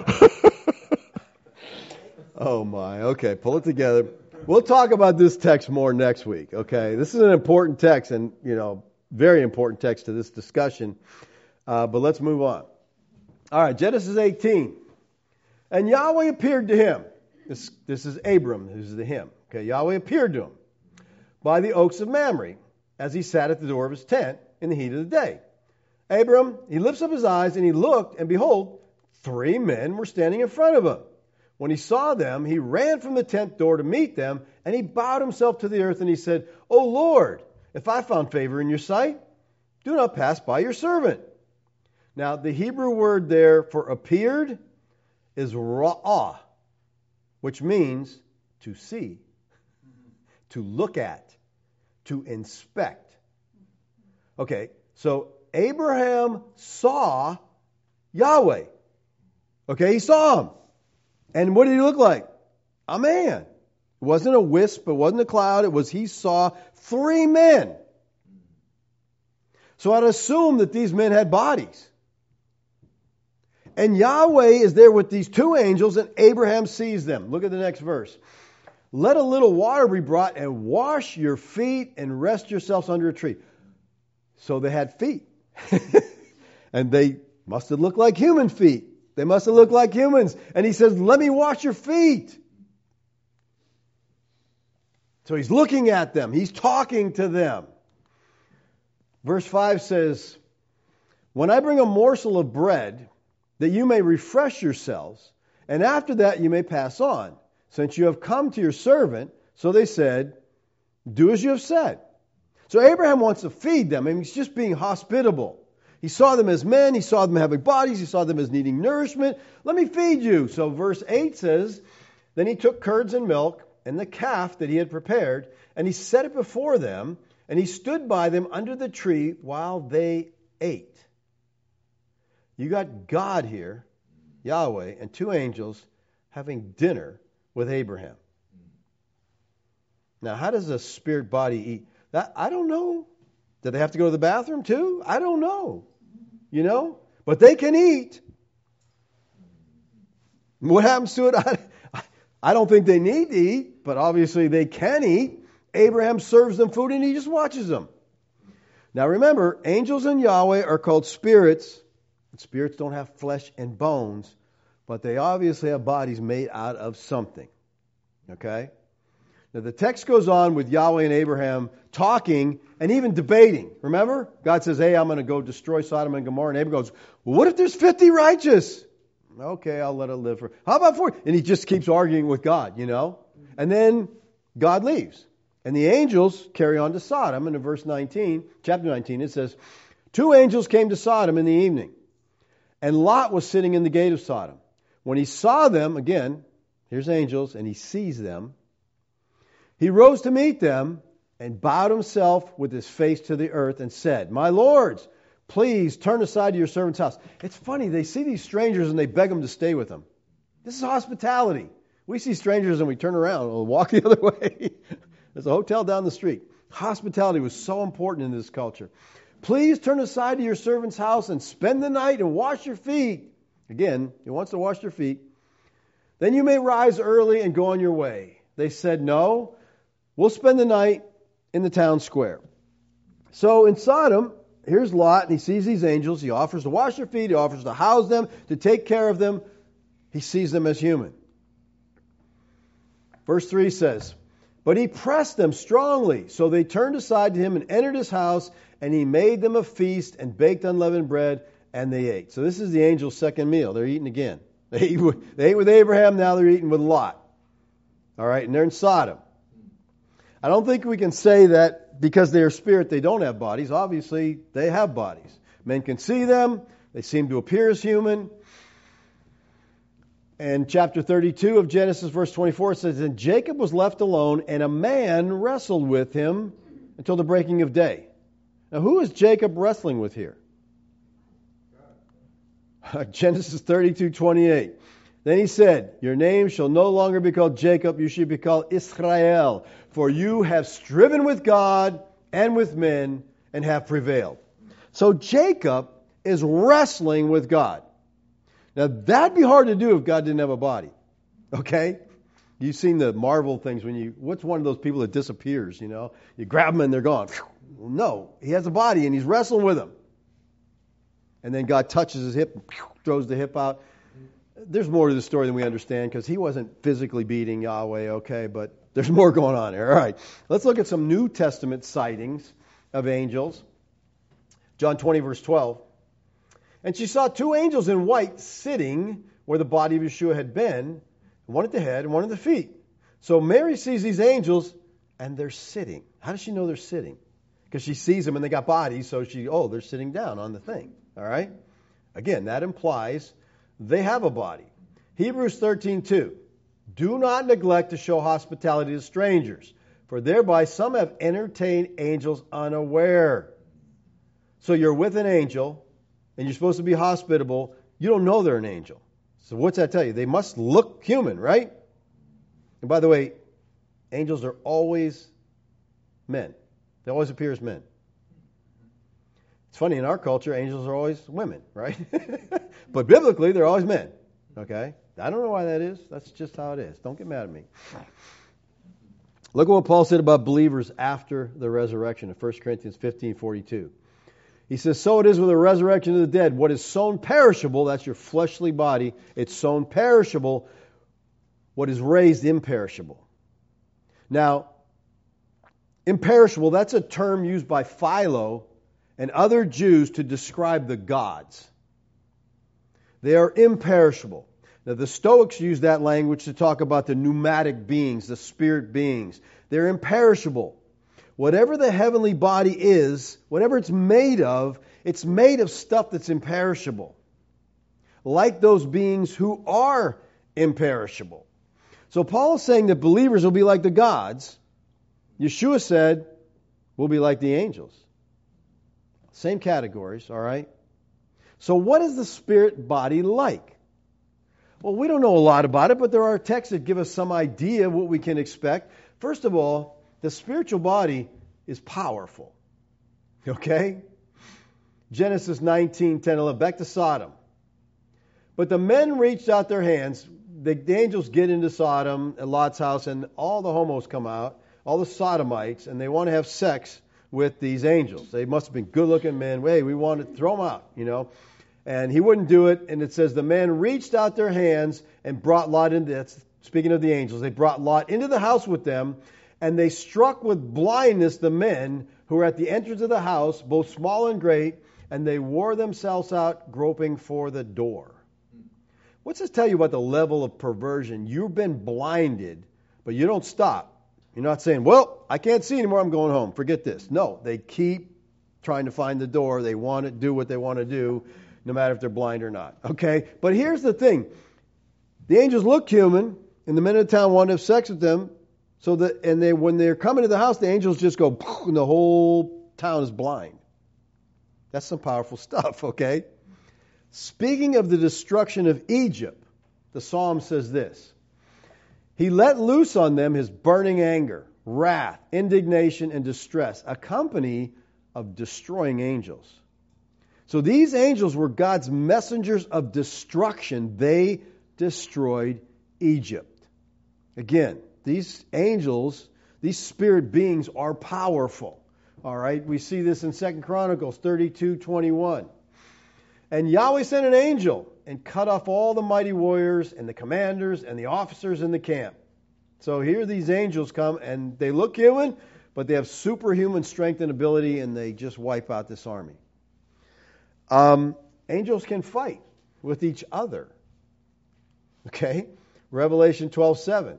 Speaker 2: [LAUGHS] oh my. Okay, pull it together. We'll talk about this text more next week, okay? This is an important text and, you know, very important text to this discussion. Uh, but let's move on. All right, Genesis 18. And Yahweh appeared to him. This, this is Abram, this is the hymn. Okay, Yahweh appeared to him by the oaks of Mamre as he sat at the door of his tent in the heat of the day. Abram, he lifts up his eyes and he looked, and behold, three men were standing in front of him. When he saw them, he ran from the tent door to meet them, and he bowed himself to the earth and he said, O Lord, if I found favor in your sight, do not pass by your servant. Now, the Hebrew word there for appeared is ra'ah, which means to see, to look at, to inspect. Okay, so Abraham saw Yahweh. Okay, he saw him. And what did he look like? A man. It wasn't a wisp, it wasn't a cloud, it was he saw three men. So I'd assume that these men had bodies. And Yahweh is there with these two angels, and Abraham sees them. Look at the next verse. Let a little water be brought and wash your feet and rest yourselves under a tree. So they had feet. [LAUGHS] and they must have looked like human feet. They must have looked like humans. And he says, Let me wash your feet. So he's looking at them, he's talking to them. Verse 5 says, When I bring a morsel of bread, that you may refresh yourselves, and after that you may pass on, since you have come to your servant. So they said, Do as you have said. So Abraham wants to feed them. He's just being hospitable. He saw them as men, he saw them having bodies, he saw them as needing nourishment. Let me feed you. So verse 8 says, Then he took curds and milk and the calf that he had prepared, and he set it before them, and he stood by them under the tree while they ate. You got God here, Yahweh, and two angels having dinner with Abraham. Now, how does a spirit body eat? That I don't know. Do they have to go to the bathroom too? I don't know. You know? But they can eat. What happens to it? [LAUGHS] I, I don't think they need to eat, but obviously they can eat. Abraham serves them food and he just watches them. Now remember, angels and Yahweh are called spirits Spirits don't have flesh and bones, but they obviously have bodies made out of something. Okay? Now the text goes on with Yahweh and Abraham talking and even debating. Remember? God says, Hey, I'm going to go destroy Sodom and Gomorrah. And Abraham goes, well, What if there's 50 righteous? Okay, I'll let it live for. How about 40? And he just keeps arguing with God, you know? And then God leaves. And the angels carry on to Sodom. And in verse 19, chapter 19, it says, Two angels came to Sodom in the evening and Lot was sitting in the gate of Sodom. When he saw them, again, here's angels, and he sees them, he rose to meet them and bowed himself with his face to the earth and said, My lords, please turn aside to your servant's house. It's funny, they see these strangers and they beg them to stay with them. This is hospitality. We see strangers and we turn around and walk [LAUGHS] the other way. There's a hotel down the street. Hospitality was so important in this culture. Please turn aside to your servant's house and spend the night and wash your feet. Again, he wants to wash your feet. Then you may rise early and go on your way. They said, No, we'll spend the night in the town square. So in Sodom, here's Lot, and he sees these angels. He offers to wash their feet, he offers to house them, to take care of them. He sees them as human. Verse 3 says, But he pressed them strongly, so they turned aside to him and entered his house, and he made them a feast and baked unleavened bread, and they ate. So this is the angel's second meal. They're eating again. [LAUGHS] They ate, with, they ate with Abraham, now they're eating with Lot. All right, and they're in Sodom. I don't think we can say that because they are spirit, they don't have bodies. Obviously, they have bodies. Men can see them, they seem to appear as human. And chapter 32 of Genesis, verse 24, says, And Jacob was left alone, and a man wrestled with him until the breaking of day. Now, who is Jacob wrestling with here? [LAUGHS] Genesis 32 28. Then he said, Your name shall no longer be called Jacob, you should be called Israel, for you have striven with God and with men and have prevailed. So Jacob is wrestling with God. Now, that'd be hard to do if God didn't have a body. Okay? You've seen the Marvel things when you, what's one of those people that disappears, you know? You grab them and they're gone. No, he has a body and he's wrestling with him. And then God touches his hip, throws the hip out. There's more to the story than we understand because he wasn't physically beating Yahweh, okay, but there's more going on here. All right. Let's look at some New Testament sightings of angels. John 20, verse 12. And she saw two angels in white sitting where the body of Yeshua had been, one at the head and one at the feet. So Mary sees these angels and they're sitting. How does she know they're sitting? Because she sees them and they got bodies, so she, oh, they're sitting down on the thing. All right? Again, that implies they have a body. Hebrews 13:2. Do not neglect to show hospitality to strangers, for thereby some have entertained angels unaware. So you're with an angel and you're supposed to be hospitable. You don't know they're an angel. So what's that tell you? They must look human, right? And by the way, angels are always men. They always appear as men. It's funny, in our culture, angels are always women, right? [LAUGHS] but biblically, they're always men. Okay? I don't know why that is. That's just how it is. Don't get mad at me. Look at what Paul said about believers after the resurrection in 1 Corinthians 15 42. He says, So it is with the resurrection of the dead. What is sown perishable, that's your fleshly body, it's sown perishable. What is raised imperishable. Now, imperishable, that's a term used by Philo and other Jews to describe the gods. They are imperishable. Now, the Stoics use that language to talk about the pneumatic beings, the spirit beings. They're imperishable. Whatever the heavenly body is, whatever it's made of, it's made of stuff that's imperishable. Like those beings who are imperishable. So Paul is saying that believers will be like the gods. Yeshua said, we'll be like the angels. Same categories, all right? So, what is the spirit body like? Well, we don't know a lot about it, but there are texts that give us some idea of what we can expect. First of all, the spiritual body is powerful. Okay? Genesis 19, 10, 11. Back to Sodom. But the men reached out their hands. The, angels get into Sodom, at Lot's house, and all the homos come out, all the sodomites, and they want to have sex with these angels. They must have been good looking men. Hey, we want to throw them out, you know. And he wouldn't do it. And it says the men reached out their hands and brought Lot into, that's speaking of the angels, they brought Lot into the house with them. And they struck with blindness the men who were at the entrance of the house, both small and great, and they wore themselves out groping for the door. What's this tell you about the level of perversion? You've been blinded, but you don't stop. You're not saying, well, I can't see anymore, I'm going home. Forget this. No, they keep trying to find the door. They want to do what they want to do, no matter if they're blind or not. Okay? But here's the thing the angels look human, and the men of the town want to have sex with them. So that, and they, when they're coming to the house, the angels just go, and the whole town is blind. That's some powerful [LAUGHS] stuff, okay? Speaking of the destruction of Egypt, the psalm says this he let loose on them his burning anger, wrath, indignation, and distress, a company of destroying angels. So these angels were God's messengers of destruction. They destroyed Egypt. Again, these angels, these spirit beings are powerful. All right, we see this in Second Chronicles 32 21. And Yahweh sent an angel and cut off all the mighty warriors and the commanders and the officers in the camp. So here these angels come and they look human, but they have superhuman strength and ability and they just wipe out this army. Um, angels can fight with each other. Okay? Revelation 12:7.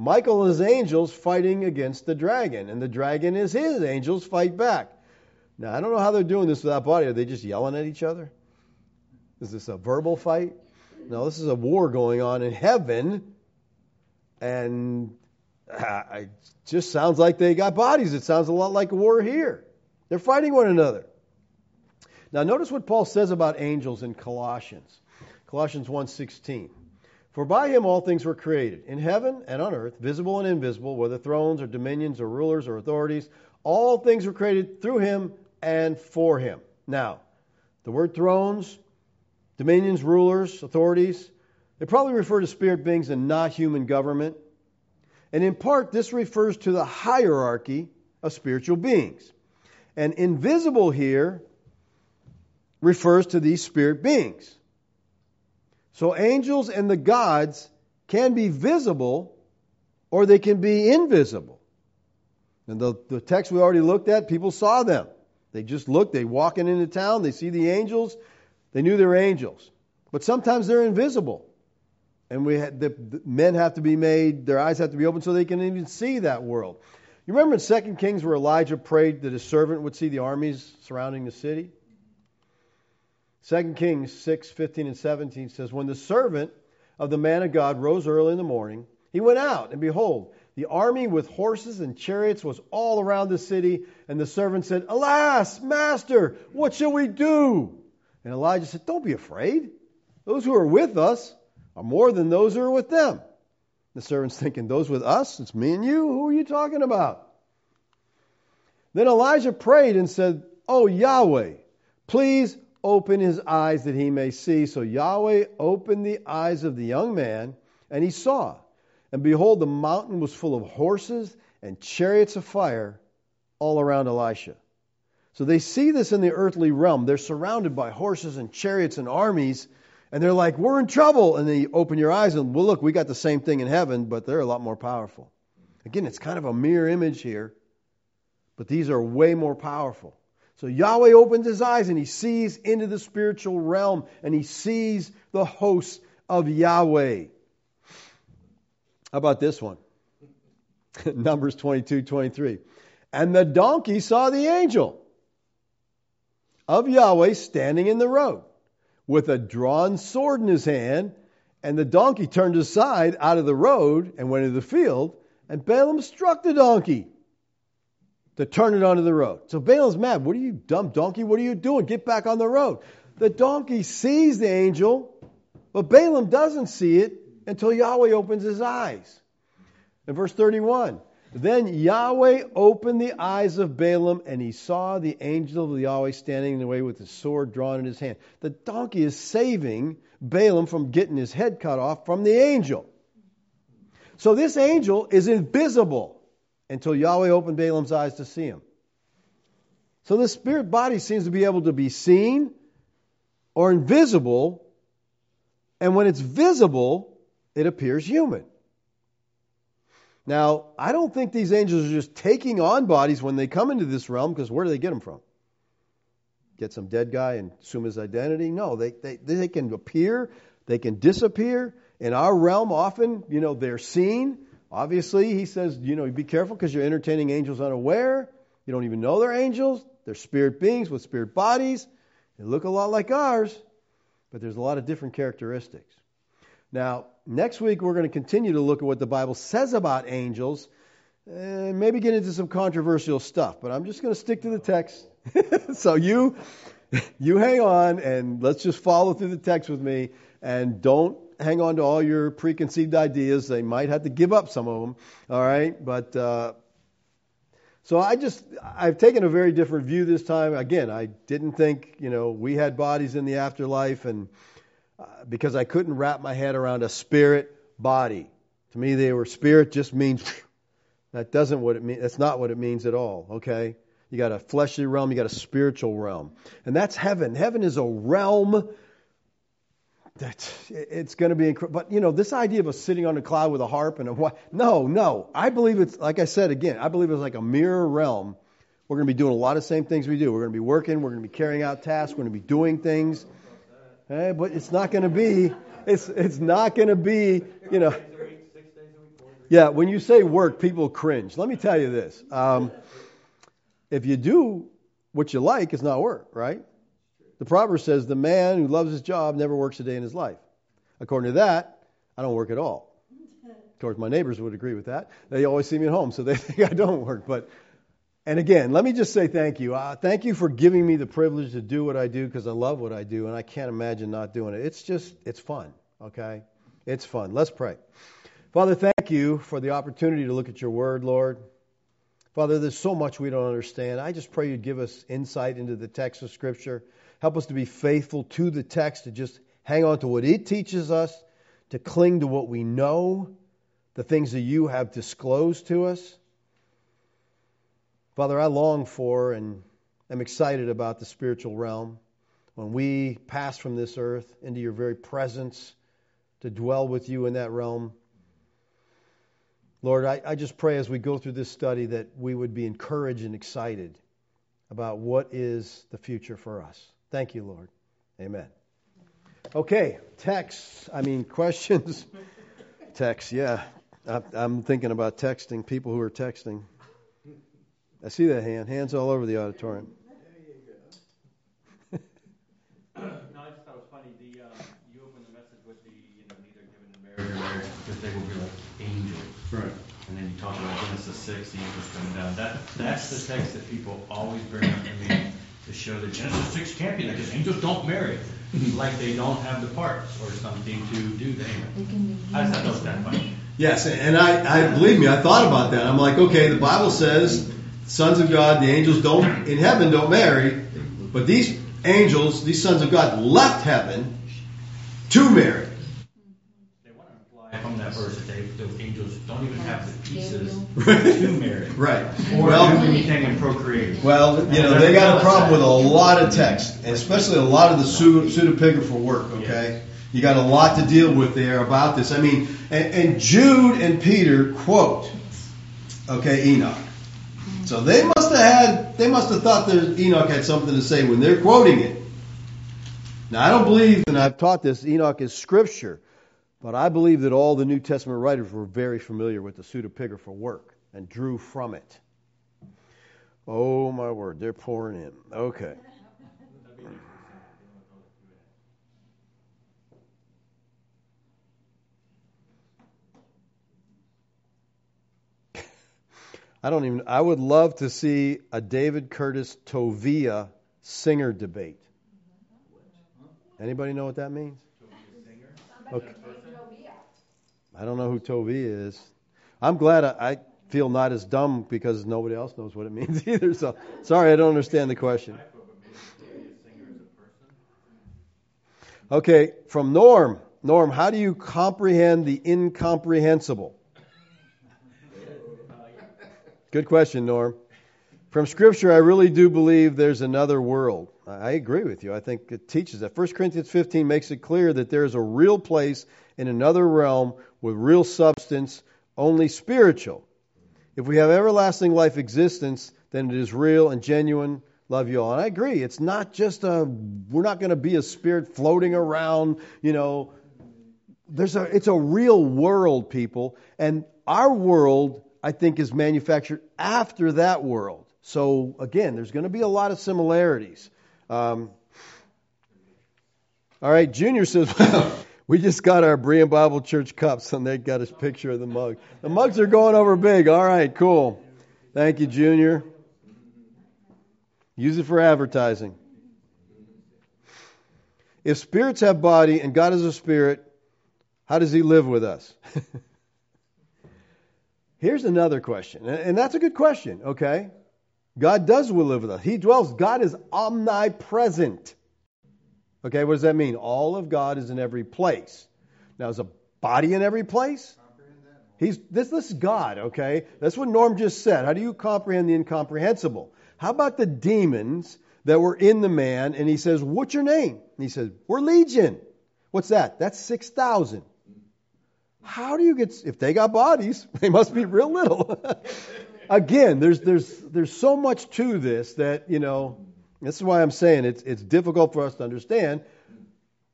Speaker 2: Michael and his angels fighting against the dragon, and the dragon is his angels fight back. Now, I don't know how they're doing this without body. Are they just yelling at each other? Is this a verbal fight? No, this is a war going on in heaven. And uh, it just sounds like they got bodies. It sounds a lot like a war here. They're fighting one another. Now notice what Paul says about angels in Colossians. Colossians 1:16. For by him all things were created, in heaven and on earth, visible and invisible, whether thrones or dominions or rulers or authorities, all things were created through him and for him. Now, the word thrones, dominions, rulers, authorities, they probably refer to spirit beings and not human government. And in part, this refers to the hierarchy of spiritual beings. And invisible here refers to these spirit beings. So angels and the gods can be visible or they can be invisible. And the, the text we already looked at, people saw them. They just looked, they walking into town, they see the angels, they knew they were angels. But sometimes they're invisible. And we had, the, the men have to be made, their eyes have to be open so they can even see that world. You remember in 2 Kings where Elijah prayed that his servant would see the armies surrounding the city? 2 Kings 6, 15 and 17 says, When the servant of the man of God rose early in the morning, he went out, and behold, the army with horses and chariots was all around the city, and the servant said, Alas, master, what shall we do? And Elijah said, Don't be afraid. Those who are with us are more than those who are with them. The servant's thinking, Those with us? It's me and you. Who are you talking about? Then Elijah prayed and said, Oh Yahweh, please open his eyes that he may see. So Yahweh opened the eyes of the young man, and he saw. And behold, the mountain was full of horses and chariots of fire all around Elisha. So they see this in the earthly realm. They're surrounded by horses and chariots and armies, and they're like, We're in trouble. And then you open your eyes and, well, look, we got the same thing in heaven, but they're a lot more powerful. Again, it's kind of a mirror image here, but these are way more powerful. So Yahweh opens his eyes and he sees into the spiritual realm and he sees the hosts of Yahweh. How about this one? [LAUGHS] Numbers 22 23. And the donkey saw the angel of Yahweh standing in the road with a drawn sword in his hand. And the donkey turned aside out of the road and went into the field. And Balaam struck the donkey to turn it onto the road. So Balaam's mad. What are you, dumb donkey? What are you doing? Get back on the road. The donkey sees the angel, but Balaam doesn't see it until Yahweh opens his eyes. In verse 31, then Yahweh opened the eyes of Balaam, and he saw the angel of Yahweh standing in the way with his sword drawn in his hand. The donkey is saving Balaam from getting his head cut off from the angel. So this angel is invisible until Yahweh opened Balaam's eyes to see him. So the spirit body seems to be able to be seen or invisible, and when it's visible, it appears human. Now, I don't think these angels are just taking on bodies when they come into this realm, because where do they get them from? Get some dead guy and assume his identity? No, they, they, they can appear, they can disappear. In our realm, often, you know, they're seen, Obviously, he says, you know, be careful because you're entertaining angels unaware. You don't even know they're angels. They're spirit beings with spirit bodies. They look a lot like ours, but there's a lot of different characteristics. Now, next week we're going to continue to look at what the Bible says about angels and maybe get into some controversial stuff, but I'm just going to stick to the text. [LAUGHS] so you you hang on and let's just follow through the text with me and don't hang on to all your preconceived ideas. They might have to give up some of them. All right, but uh, so I just I've taken a very different view this time. Again, I didn't think you know we had bodies in the afterlife, and uh, because I couldn't wrap my head around a spirit body. To me, they were spirit just means [LAUGHS] that doesn't what it means. That's not what it means at all. Okay. You got a fleshly realm, you got a spiritual realm. And that's heaven. Heaven is a realm that it's going to be incredible. But you know, this idea of us sitting on a cloud with a harp and a what? No, no. I believe it's like I said again. I believe it's like a mirror realm. We're going to be doing a lot of same things we do. We're going to be working. We're going to be carrying out tasks. We're going to be doing things. Eh, but it's not going to be. It's it's not going to be. You know. Yeah, when you say work, people cringe. Let me tell you this. Um, if you do what you like, it's not work, right? The proverb says, The man who loves his job never works a day in his life. According to that, I don't work at all. Of course, my neighbors would agree with that. They always see me at home, so they [LAUGHS] think I don't work. But, and again, let me just say thank you. Uh, thank you for giving me the privilege to do what I do because I love what I do, and I can't imagine not doing it. It's just, it's fun, okay? It's fun. Let's pray. Father, thank you for the opportunity to look at your word, Lord. Father, there's so much we don't understand. I just pray you'd give us insight into the text of Scripture. Help us to be faithful to the text, to just hang on to what it teaches us, to cling to what we know, the things that you have disclosed to us. Father, I long for and am excited about the spiritual realm. When we pass from this earth into your very presence to dwell with you in that realm. Lord, I, I just pray as we go through this study that we would be encouraged and excited about what is the future for us. Thank you, Lord. Amen. Okay, texts. I mean, questions. Text, yeah. I'm thinking about texting, people who are texting. I see that hand. Hands all over the auditorium. [LAUGHS]
Speaker 1: no, I just thought it was funny. The um, you opened the message with the you know neither given in marriage or marriage because they will be like angels.
Speaker 3: Right.
Speaker 1: And then you talk about Genesis six, the angels coming down. That that's the text that people always bring up to me to show that Genesis six can't be that because angels don't marry, like they don't have the parts or something to do the Amen. I just thought that was kind funny.
Speaker 3: Yes, and I, I believe me, I thought about that. I'm like, okay, the Bible says sons of God, the angels don't in heaven don't marry, but these angels, these sons of God, left heaven to marry.
Speaker 1: They want to imply from that verse that they, those angels don't even have the pieces to marry,
Speaker 3: right?
Speaker 1: Or
Speaker 3: well,
Speaker 1: do anything in procreation.
Speaker 3: Well, you know, they got a problem with a lot of text, especially a lot of the pseudo, pseudepigrapha work. Okay. You got a lot to deal with there about this. I mean, and, and Jude and Peter quote, okay, Enoch. So they must have had, they must have thought that Enoch had something to say when they're quoting it.
Speaker 2: Now, I don't believe, and I've taught this, Enoch is scripture, but I believe that all the New Testament writers were very familiar with the pseudepigrapha work and drew from it. Oh, my word, they're pouring in. Okay. [LAUGHS] I don't even. I would love to see a David Curtis Tovia Singer debate. Anybody know what that means? Tovia Singer? Okay. I don't know who Tovia is. I'm glad I, I feel not as dumb because nobody else knows what it [LAUGHS] means either. So sorry, I don't understand the question. Okay, from Norm. Norm, how do you comprehend the incomprehensible? Good question, Norm. From Scripture, I really do believe there's another world. I agree with you. I think it teaches that. 1 Corinthians 15 makes it clear that there is a real place in another realm with real substance, only spiritual. If we have everlasting life existence, then it is real and genuine. Love you all. And I agree. It's not just a, we're not going to be a spirit floating around, you know. There's a, it's a real world, people. And our world I think, is manufactured after that world. So, again, there's going to be a lot of similarities. Um, all right, Junior says, well, [LAUGHS] we just got our Berean Bible Church cups, and they got a picture of the mug. The mugs are going over big. All right, cool. Thank you, Junior. Use it for advertising. If spirits have body and God is a spirit, how does he live with us? [LAUGHS] Here's another question, and that's a good question, okay? God does will live with us. He dwells. God is omnipresent. Okay, what does that mean? All of God is in every place. Now, is a body in every place? He's this this is God, okay? That's what Norm just said. How do you comprehend the incomprehensible? How about the demons that were in the man? And he says, What's your name? And he says, We're Legion. What's that? That's six thousand. How do you get, if they got bodies, [LAUGHS] they must be real little. [LAUGHS] Again, there's, there's, there's so much to this that, you know, this is why I'm saying it's, it's difficult for us to understand.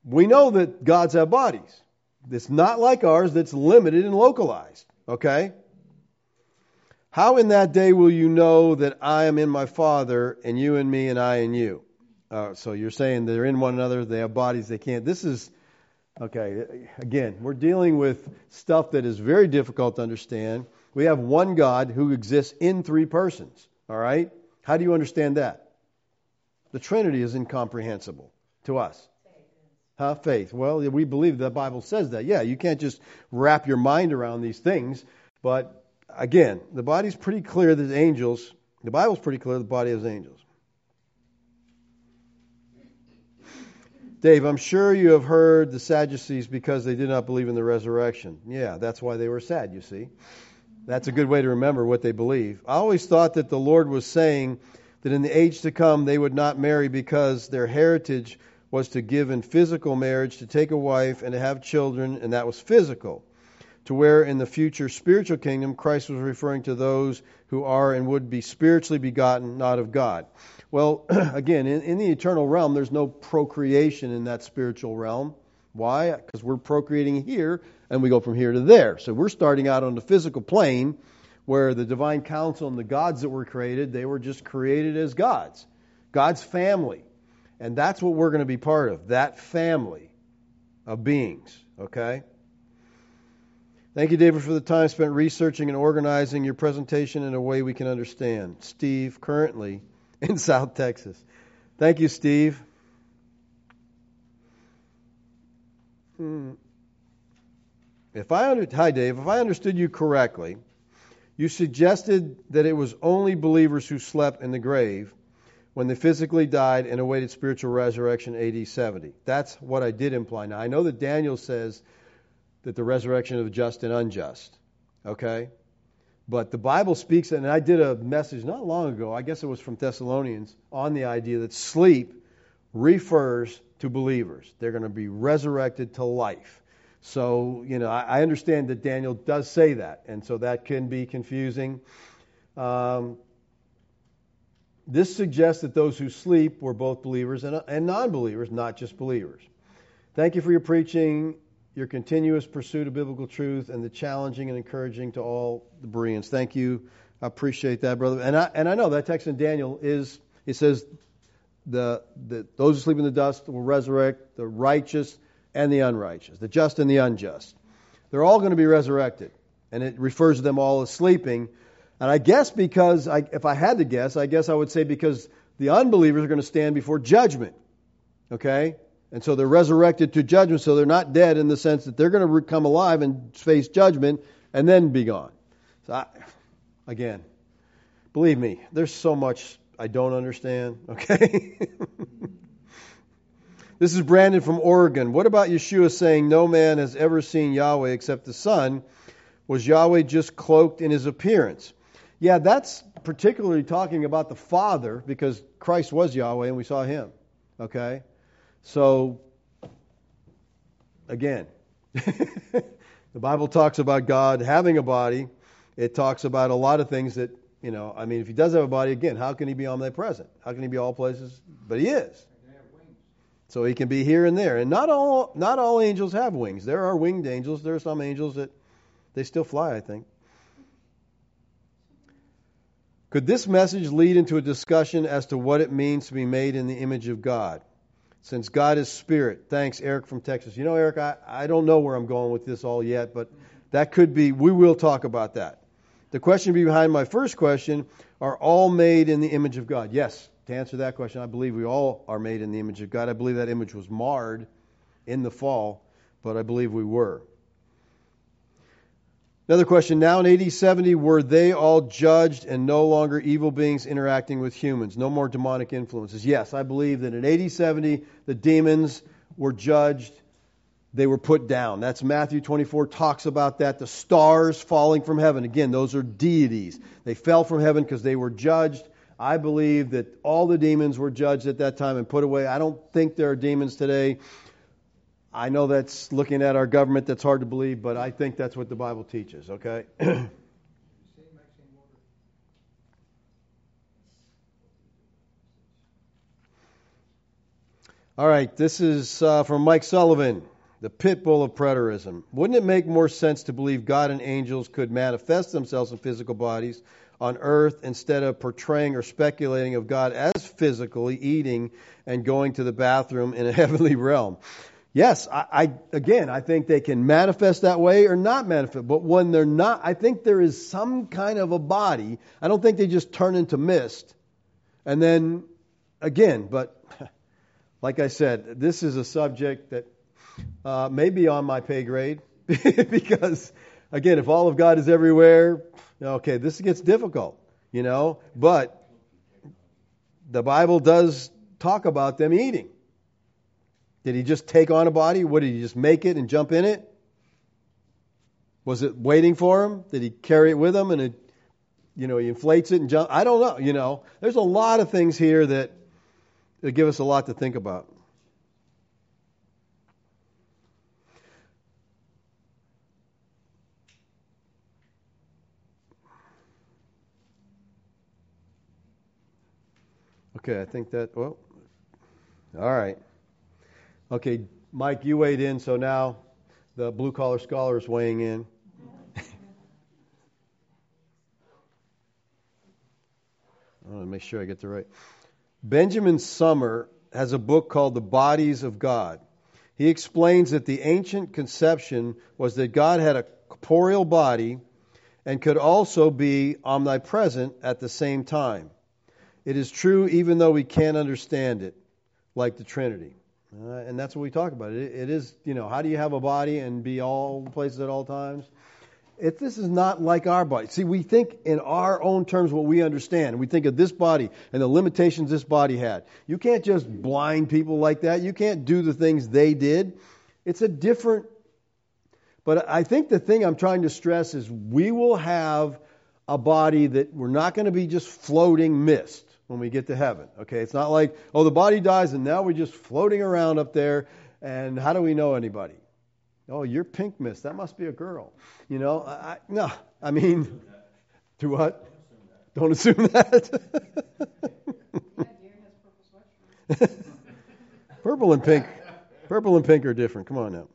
Speaker 2: We know that gods have bodies. It's not like ours that's limited and localized. Okay? How in that day will you know that I am in my Father, and you in me, and I in you? Uh, so you're saying they're in one another, they have bodies, they can't. This is Okay, again, we're dealing with stuff that is very difficult to understand. We have one God who exists in three persons. All right? How do you understand that? The Trinity is incomprehensible to us. Huh? Faith. Well, we believe the Bible says that. Yeah, you can't just wrap your mind around these things. But again, the body's pretty clear that angels, the Bible's pretty clear the body is angels. Dave, I'm sure you have heard the Sadducees because they did not believe in the resurrection. Yeah, that's why they were sad, you see. That's a good way to remember what they believe. I always thought that the Lord was saying that in the age to come they would not marry because their heritage was to give in physical marriage, to take a wife, and to have children, and that was physical. To where in the future spiritual kingdom, Christ was referring to those who are and would be spiritually begotten, not of God. Well, [CLEARS THROAT] again, in, in the eternal realm, there's no procreation in that spiritual realm. Why? Because we're procreating here, and we go from here to there. So we're starting out on the physical plane, where the divine council and the gods that were created, they were just created as gods, God's family. And that's what we're going to be part of, that family of beings, okay? Thank you, David, for the time spent researching and organizing your presentation in a way we can understand. Steve, currently in [LAUGHS] South Texas. Thank you, Steve. Hmm. If I under, hi Dave, if I understood you correctly, you suggested that it was only believers who slept in the grave when they physically died and awaited spiritual resurrection AD 70. That's what I did imply. Now, I know that Daniel says that the resurrection of just and unjust, okay? But the Bible speaks, and I did a message not long ago, I guess it was from Thessalonians, on the idea that sleep refers to believers. They're going to be resurrected to life. So, you know, I, understand that Daniel does say that, and so that can be confusing. Um, this suggests that those who sleep were both believers and, and non believers, not just believers. Thank you for your preaching, your continuous pursuit of biblical truth, and the challenging and encouraging to all the Bereans. Thank you. I appreciate that, brother. And I, and I know that text in Daniel is, it says, the, the, those who sleep in the dust will resurrect, the righteous and the unrighteous, the just and the unjust. They're all going to be resurrected. And it refers to them all as sleeping. And I guess because, I, if I had to guess, I guess I would say because the unbelievers are going to stand before judgment. Okay? And so they're resurrected to judgment, so they're not dead in the sense that they're going to come alive and face judgment and then be gone. So, I, again, believe me, there's so much I don't understand. [LAUGHS] Okay? This is Brandon from Oregon. What about Yeshua saying, No man has ever seen Yahweh except the Son? Was Yahweh just cloaked in his appearance? Yeah, that's particularly talking about the Father because Christ was Yahweh and we saw him. Okay? So, again, [LAUGHS] the Bible talks about God having a body. It talks about a lot of things that, you know, I mean, if he does have a body, again, how can he be omnipresent? How can he be all places? But he is. So he can be here and there. And not all not all angels have wings. There are winged angels. There are some angels that they still fly, I think. Could this message lead into a discussion as to what it means to be made in the image of God? Since God is spirit. Thanks, Eric from Texas. You know, Eric, I, I don't know where I'm going with this all yet, but that could be, we will talk about that. The question behind my first question are all made in the image of God? Yes, to answer that question, I believe we all are made in the image of God. I believe that image was marred in the fall, but I believe we were. Another question. Now in AD 70, were they all judged and no longer evil beings interacting with humans? No more demonic influences? Yes, I believe that in AD 70, the demons were judged. They were put down. That's Matthew 24 talks about that. The stars falling from heaven. Again, those are deities. They fell from heaven because they were judged. I believe that all the demons were judged at that time and put away. I don't think there are demons today. I know that's looking at our government, that's hard to believe, but I think that's what the Bible teaches, okay? [CLEARS THROAT] All right, this is uh, from Mike Sullivan, the pit bull of preterism. Wouldn't it make more sense to believe God and angels could manifest themselves in physical bodies on earth instead of portraying or speculating of God as physically eating and going to the bathroom in a [LAUGHS] heavenly realm. Yes, I, I, again, I think they can manifest that way or not manifest. But when they're not, I think there is some kind of a body. I don't think they just turn into mist. And then, again, but [LAUGHS] like I said, this is a subject that uh, may be on my pay grade [LAUGHS] because, again, if all of God is everywhere, Okay, this gets difficult, you know, but the Bible does talk about them eating. Did he just take on a body? What did he just make it and jump in it? Was it waiting for him? Did he carry it with him and it, you know, he inflates it and jump? I don't know. You know, there's a lot of things here that, that give us a lot to think about. Okay, I think that, well, all right. Okay, Mike, you weighed in, so now the blue collar scholar is weighing in. [LAUGHS] I want to make sure I get the right. Benjamin Sommer has a book called The Bodies of God. He explains that the ancient conception was that God had a corporeal body and could also be omnipresent at the same time. It is true even though we can't understand it, like the Trinity. Uh, and that's what we talk about. It, it is, you know, how do you have a body and be all places at all times? If this is not like our body. See, we think in our own terms what we understand. We think of this body and the limitations this body had. You can't just blind people like that. You can't do the things they did. It's a different. But I think the thing I'm trying to stress is we will have a body that we're not going to be just floating mist when we get to heaven. Okay, it's not like, oh, the body dies and now we're just floating around up there, and how do we know anybody? Oh, you're pink mist. That must be a girl. You know, I, no, I mean, to what? Don't assume that. [LAUGHS] purple and pink, purple and pink are different. Come on now.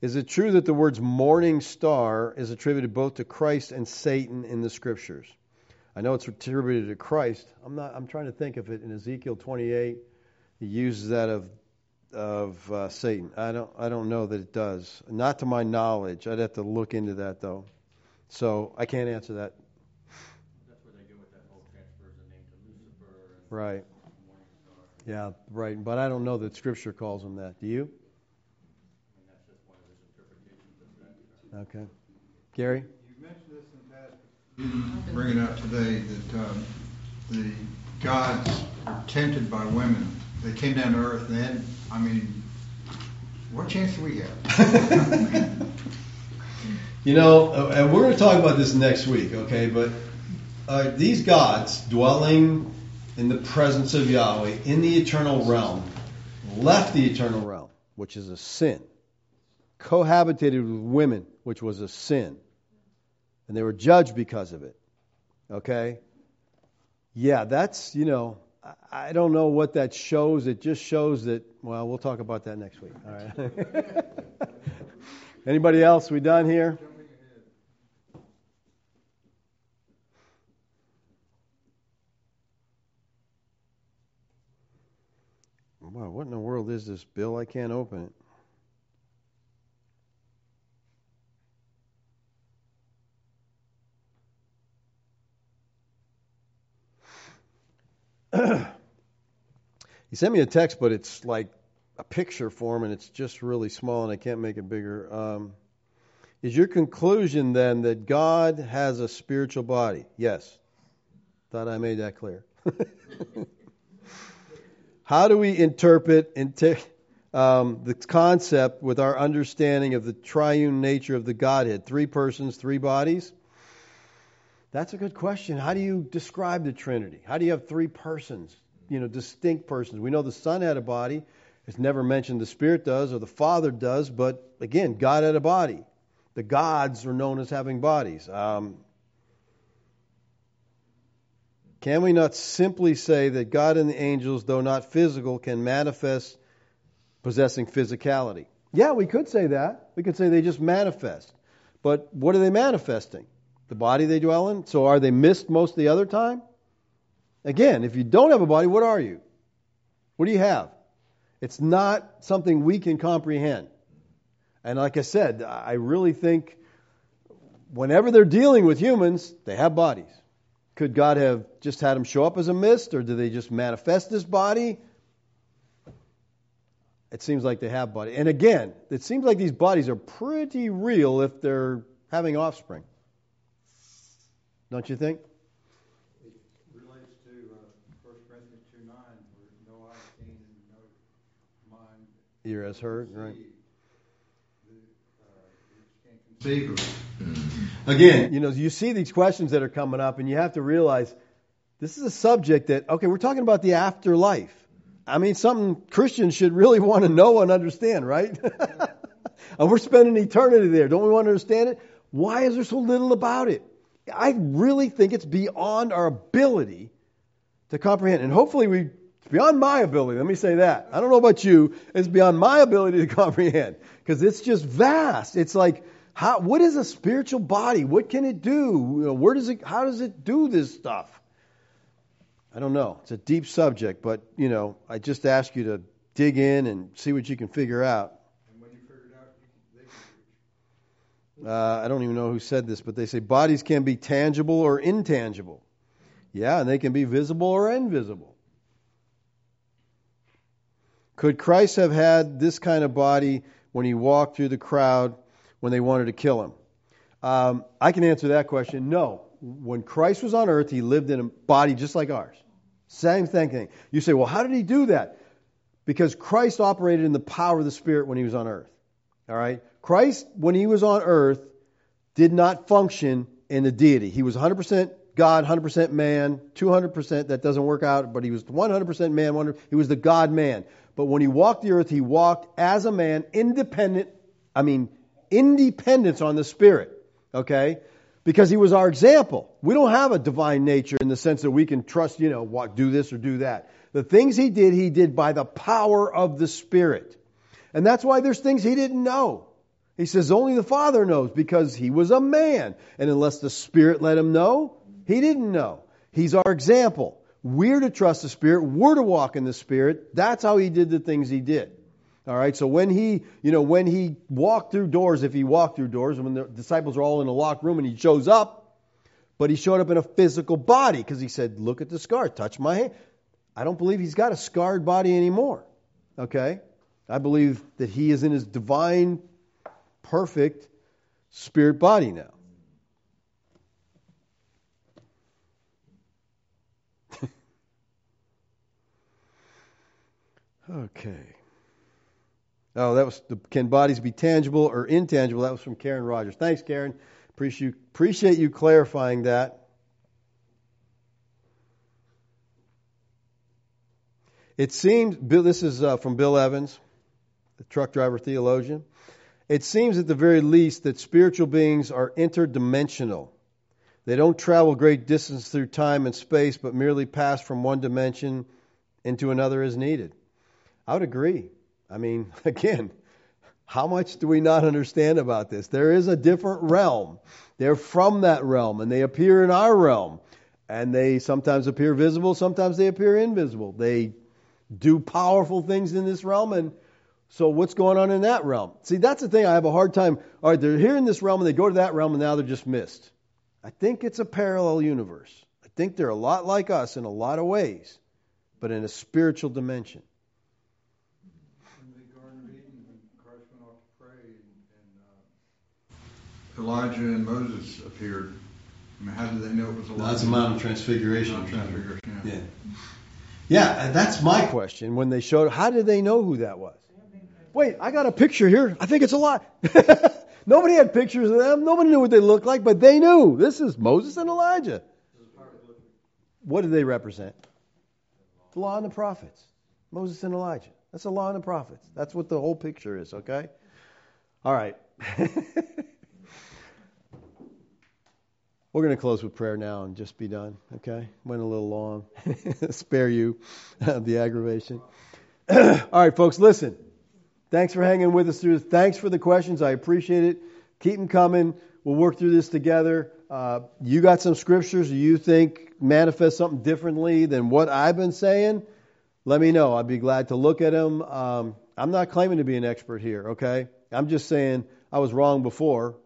Speaker 2: Is it true that the words morning star is attributed both to Christ and Satan in the scriptures? I know it's attributed to Christ. I'm not. I'm trying to think of it in Ezekiel 28. He uses that of of uh, Satan. I don't. I don't know that it does. Not to my knowledge. I'd have to look into that though. So I can't answer that.
Speaker 1: That's where they go with that whole transfers the name to Lucifer and
Speaker 2: Right.
Speaker 1: Morning Star.
Speaker 2: Yeah. Right. But I don't know that Scripture calls him that. Do you?
Speaker 1: I mean, that's just one of his interpretations of that.
Speaker 2: Okay. Gary.
Speaker 4: You mentioned this in the past, but you didn't bring it up today, that um, the gods were tempted by women. They came down to earth, and then, I mean, what chance do we have? [LAUGHS]
Speaker 3: You know, and we're going to talk about this next week, okay? But uh, these gods dwelling in the presence of Yahweh in the eternal realm left the eternal realm.
Speaker 2: which is a sin, cohabitated with women, which was a sin, and they were judged because of it. Okay? Yeah, that's, you know, I- don't know what that shows. It just shows that, well, we'll talk about that next week. All right. [LAUGHS] Anybody else? We done here? Wow, what in the world is this, Bill? I can't open it. [CLEARS THROAT] he sent me a text, but it's like a picture form, and it's just really small, and I can't make it bigger. Um, is your conclusion then that God has a spiritual body? Yes. Thought I made that clear. [LAUGHS] How do we interpret inter- um, the concept with our understanding of the triune nature of the Godhead? Three persons, three bodies? That's a good question. How do you describe the Trinity? How do you have three persons, you know, distinct persons? We know the Son had a body. It's never mentioned the Spirit does or the Father does, but again, God had a body. The gods are known as having bodies. Um, can we not simply say that God and the angels, though not physical, can manifest possessing physicality? Yeah, we could say that. We could say they just manifest. But what are they manifesting? The body they dwell in? So are they mist most of the other time? Again, if you don't have a body, what are you? What do you have? It's not something we can comprehend. And like I said, I really think whenever they're dealing with humans, they have bodies. Could God have just had them show up as a mist, or do they just manifest this body? It seems like they have body. And again, it seems like these bodies are pretty real if they're having offspring. Don't you think?
Speaker 4: It relates to uh, 1 Corinthians 2 9, where no eye seen and no mind
Speaker 2: Ear has heard, right?
Speaker 4: The, uh, can't conceive of.
Speaker 3: Again,
Speaker 2: You know, you see these questions that are coming up, and you have to realize this is a subject that, okay, we're talking about the afterlife. I mean, something Christians should really want to know and understand, right? [LAUGHS] and we're spending eternity there. Don't we want to understand it? Why is there so little about it? I really think it's beyond our ability to comprehend. And hopefully we it's beyond my ability. Let me say that. I don't know about you. It's beyond my ability to [LAUGHS] comprehend because it's just vast. It's like how, what is a spiritual body? What can it do? You know, where does it how does it do this stuff? I don't know. It's a deep subject, but you know, I just ask you to dig in and see what you can figure out.
Speaker 4: And when you figure it out, you can, they can
Speaker 2: Uh, I don't even know who said this, but they say bodies can be tangible or intangible. Yeah, and they can be visible or invisible. Could Christ have had this kind of body when he walked through the crowd when they wanted to kill him? Um, I can answer that question. No. When Christ was on earth, he lived in a body just like ours. Same thing. You say, well, how did he do that? Because Christ operated in the power of the Spirit when he was on earth. All right? Christ, when he was on earth, did not function in the deity. He was 100% God, 100% man, 200%. That doesn't work out, but he was 100% man. 100, he was the God man. But when he walked the earth, he walked as a man, independent. I mean, independence on the Spirit. Okay? Because he was our example. We don't have a divine nature in the sense that we can trust, you know, what, do this or do that. The things he did, he did by the power of the Spirit. And that's why there's things he didn't know. He says only the Father knows because he was a man. And unless the Spirit let him know, he didn't know. He's our example. We're to trust the Spirit. We're to walk in the Spirit. That's how he did the things he did. All right. So when he, you know, when he walked through doors, if he walked through doors, when the disciples are all in a locked room and he shows up, but he showed up in a physical body because he said, "Look at the scar. Touch my hand." I don't believe he's got a scarred body anymore. Okay. I believe that he is in his divine, perfect spirit body now. [LAUGHS] okay. Oh, that was the, can bodies be tangible or intangible? That was from Karen Rogers. Thanks, Karen. Appreciate appreciate you clarifying that. It seems this is uh, from Bill Evans, the truck driver theologian. It seems at the very least that spiritual beings are interdimensional. They don't travel great distance through time and space, but merely pass from one dimension into another as needed. I would agree. I mean, [LAUGHS] again, how much do we not understand about this? There is a different realm. They're from that realm, and they appear in our realm. And they sometimes appear visible, sometimes they appear invisible. They do powerful things in this realm, and so what's going on in that realm? See, that's the thing I have a hard time. All right, they're here in this realm, and they go to that realm, and now they're just mist. I think it's a parallel universe. I think they're a lot like us in a lot of ways, but in a spiritual dimension.
Speaker 4: In the Garden of Eden, when Christ went off to pray, and, and uh, Elijah and Moses appeared. I mean, how did they know it was Elijah?
Speaker 3: That's a Mount Transfiguration.
Speaker 4: Mount Transfiguration, yeah.
Speaker 3: Yeah. Yeah, that's my question.
Speaker 2: question when they showed how did they know who that was wait i got a picture here. I think it's a lot [LAUGHS] nobody had pictures of them. Nobody knew what they looked like but they knew. This is moses and elijah. What did they represent? The law and the prophets. Moses and elijah. That's the law and the prophets. That's what the whole picture is okay? All right. [LAUGHS] We're going to close with prayer now and just be done, okay? Went a little long. [LAUGHS] Spare you the aggravation. [CLEARS THROAT] All right, folks, listen. Thanks for hanging with us through. Thanks for the questions. I appreciate it. Keep them coming. We'll work through this together. Uh, you got some scriptures you think manifest something differently than what I've been saying? Let me know. I'd be glad to look at them. Um, I'm not claiming to be an expert here, okay? I'm just saying I was wrong before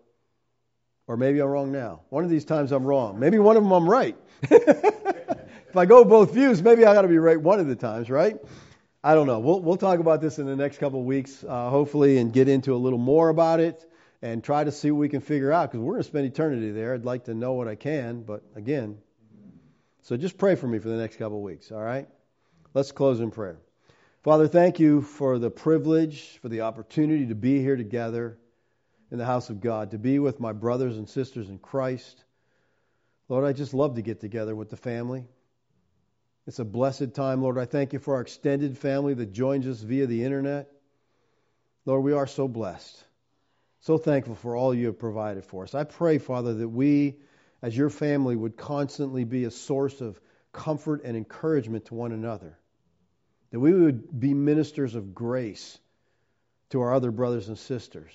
Speaker 2: or maybe I'm wrong now. One of these times I'm wrong. Maybe one of them I'm right. [LAUGHS] if I go both views, maybe I got to be right one of the times, right? I don't know. We'll we'll talk about this in the next couple of weeks, uh, hopefully, and get into a little more about it and try to see what we can figure out because we're going to spend eternity there. I'd like to know what I can, but again, so just pray for me for the next couple of weeks. All right. Let's close in prayer. Father, thank you for the privilege, for the opportunity to be here together in the house of God, to be with my brothers and sisters in Christ. Lord, I just love to get together with the family. It's a blessed time, Lord. I thank you for our extended family that joins us via the internet. Lord, we are so blessed. So thankful for all you have provided for us. I pray, Father, that we, as your family, would constantly be a source of comfort and encouragement to one another. That we would be ministers of grace to our other brothers and sisters.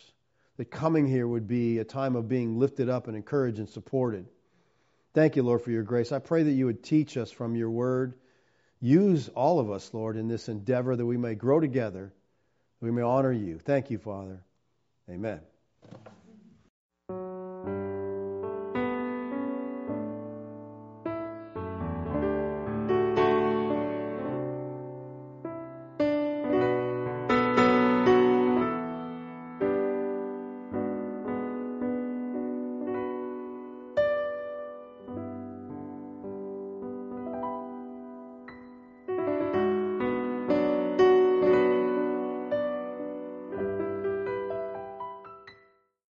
Speaker 2: That coming here would be a time of being lifted up and encouraged and supported. Thank you, Lord, for your grace. I pray that you would teach us from your word. Use all of us, Lord, in this endeavor that we may grow together, that we may honor you. Thank you, Father. Amen.